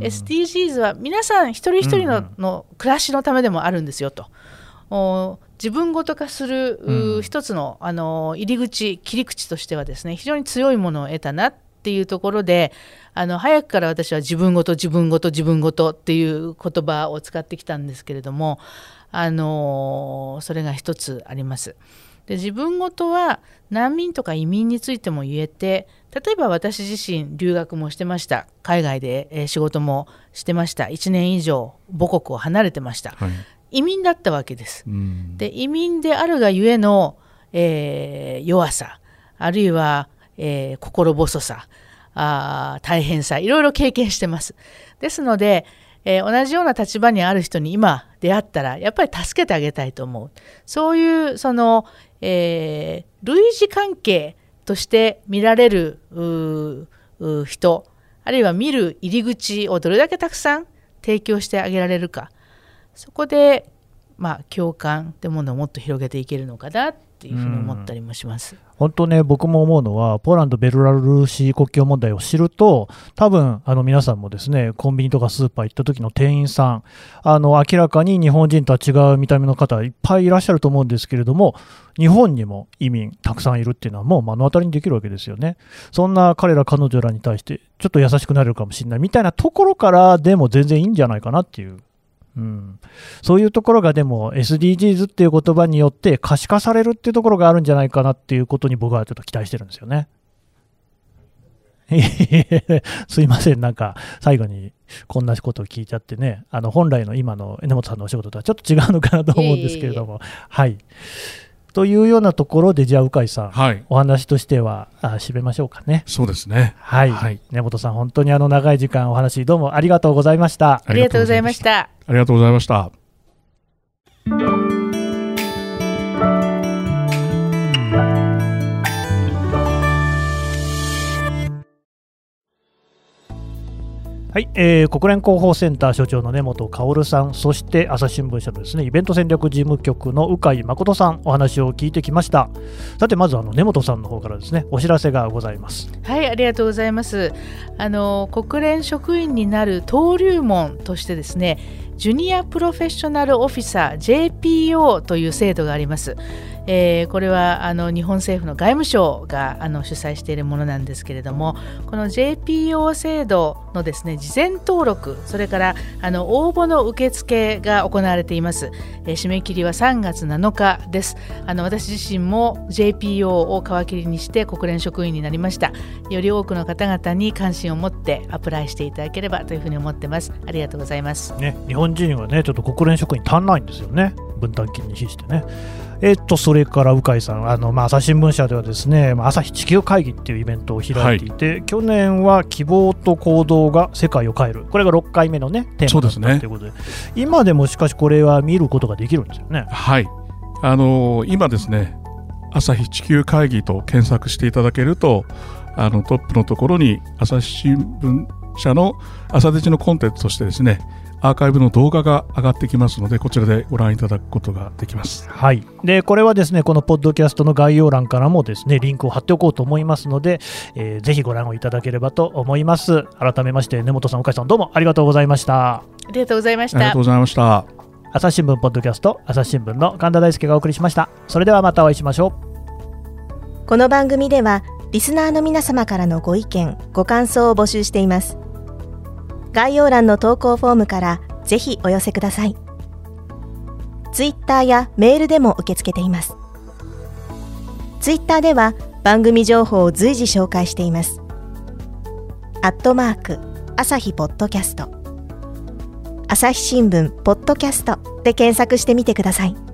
Speaker 3: SDGs は皆さん一人一人の,、の暮らしのためでもあるんですよと。自分ごと化する、うん、一つのあの入り口切り口としてはですね非常に強いものを得たなっていうところであの早くから私は自分ごと自分ごと自分ごとっていう言葉を使ってきたんですけれどもあのそれが一つあります。で自分ごとは難民とか移民についても言えて例えば私自身留学もしてました。海外で、え仕事もしてました。1年以上母国を離れてました、はい、移民だったわけです。で移民であるがゆえの、えー、弱さあるいはえー、心細さあ大変さいろいろ経験してます。ですので、えー、同じような立場にある人に今出会ったらやっぱり助けてあげたいと思うそういうその、えー、類似関係として見られる人あるいは見る入り口をどれだけたくさん提供してあげられるかそこでまあ、共感ってものをもっと広げていけるのかなっていうふうに思ったりもします。
Speaker 2: 本当ね、僕も思うのは、ポーランド・ベルラルーシ国境問題を知ると、多分あの皆さんもですね、コンビニとかスーパー行った時の店員さん、あの明らかに日本人とは違う見た目の方、いっぱいいらっしゃると思うんですけれども、日本にも移民たくさんいるっていうのは、もう目の当たりにできるわけですよね。そんな彼ら、彼女らに対して、ちょっと優しくなれるかもしれないみたいなところからでも全然いいんじゃないかなっていううん、そういうところがでも SDGs っていう言葉によって可視化されるっていうところがあるんじゃないかなっていうことに僕はちょっと期待してるんですよね。すいません、なんか最後にこんなことを聞いちゃってね、あの本来の今の榎本さんのお仕事とはちょっと違うのかなと思うんですけれども、はい。というようなところで、じゃあ、鵜飼さん、はい、お話としてはあ締めましょうかね。
Speaker 4: そうですね。
Speaker 2: はい。はい、根本さん、本当にあの長い時間お話、どうもありがとうございました。
Speaker 3: ありがとうございました。
Speaker 4: ありがとうございました。
Speaker 2: はい、えー、国連広報センター所長の根本薫さん、そして朝日新聞社のですねイベント戦略事務局の鵜飼誠さん、お話を聞いてきました。さて、まずあの根本さんの方からですねお知らせがございます。
Speaker 3: はい、ありがとうございます。あの国連職員になる登竜門としてですね、ジュニアプロフェッショナルオフィサー JPO という制度があります。えー、これはあの日本政府の外務省があの主催しているものなんですけれどもこの JPO 制度のですね事前登録それからあの応募の受付が行われています、えー、締め切りは3月7日です。あの私自身も JPO を皮切りにして国連職員になりました。より多くの方々に関心を持ってアプライしていただければというふうに思ってます。ありがとうございます。
Speaker 2: ね日本人はねちょっと国連職員足んないんですよね。分担金に比してね。えっと、それから鵜飼さん、あのまあ、朝日新聞社ではですね、まあ、朝日地球会議っていうイベントを開いていて、はい、去年は希望と行動が世界を変える、これが6回目の、ね、テーマだったということで、でね、今でもしかしこれは見ることができるんですよね。
Speaker 4: はい。あのー、今ですね、朝日地球会議と検索していただけると、あのトップのところに朝日新聞社の朝デジのコンテンツとしてですね、アーカイブの動画が上がってきますので、こちらでご覧いただくことができます。
Speaker 2: はい。で、これはですね、このポッドキャストの概要欄からもですね、リンクを貼っておこうと思いますので、えー、ぜひご覧をいただければと思います。改めまして、根本さん、岡井さん、どうもありがとうございました。
Speaker 3: ありがとうございました。あ
Speaker 4: りがとうございました。
Speaker 2: 朝日新聞ポッドキャスト、朝日新聞の神田大輔がお送りしました。それではまたお会いしましょ
Speaker 5: う。この番組では、リスナーの皆様からのご意見、ご感想を募集しています。概要欄の投稿フォームからぜひお寄せください。ツイッターやメールでも受け付けています。ツイッターでは番組情報を随時紹介しています。アットマーク朝日ポッドキャスト朝日新聞ポッドキャストで検索してみてください。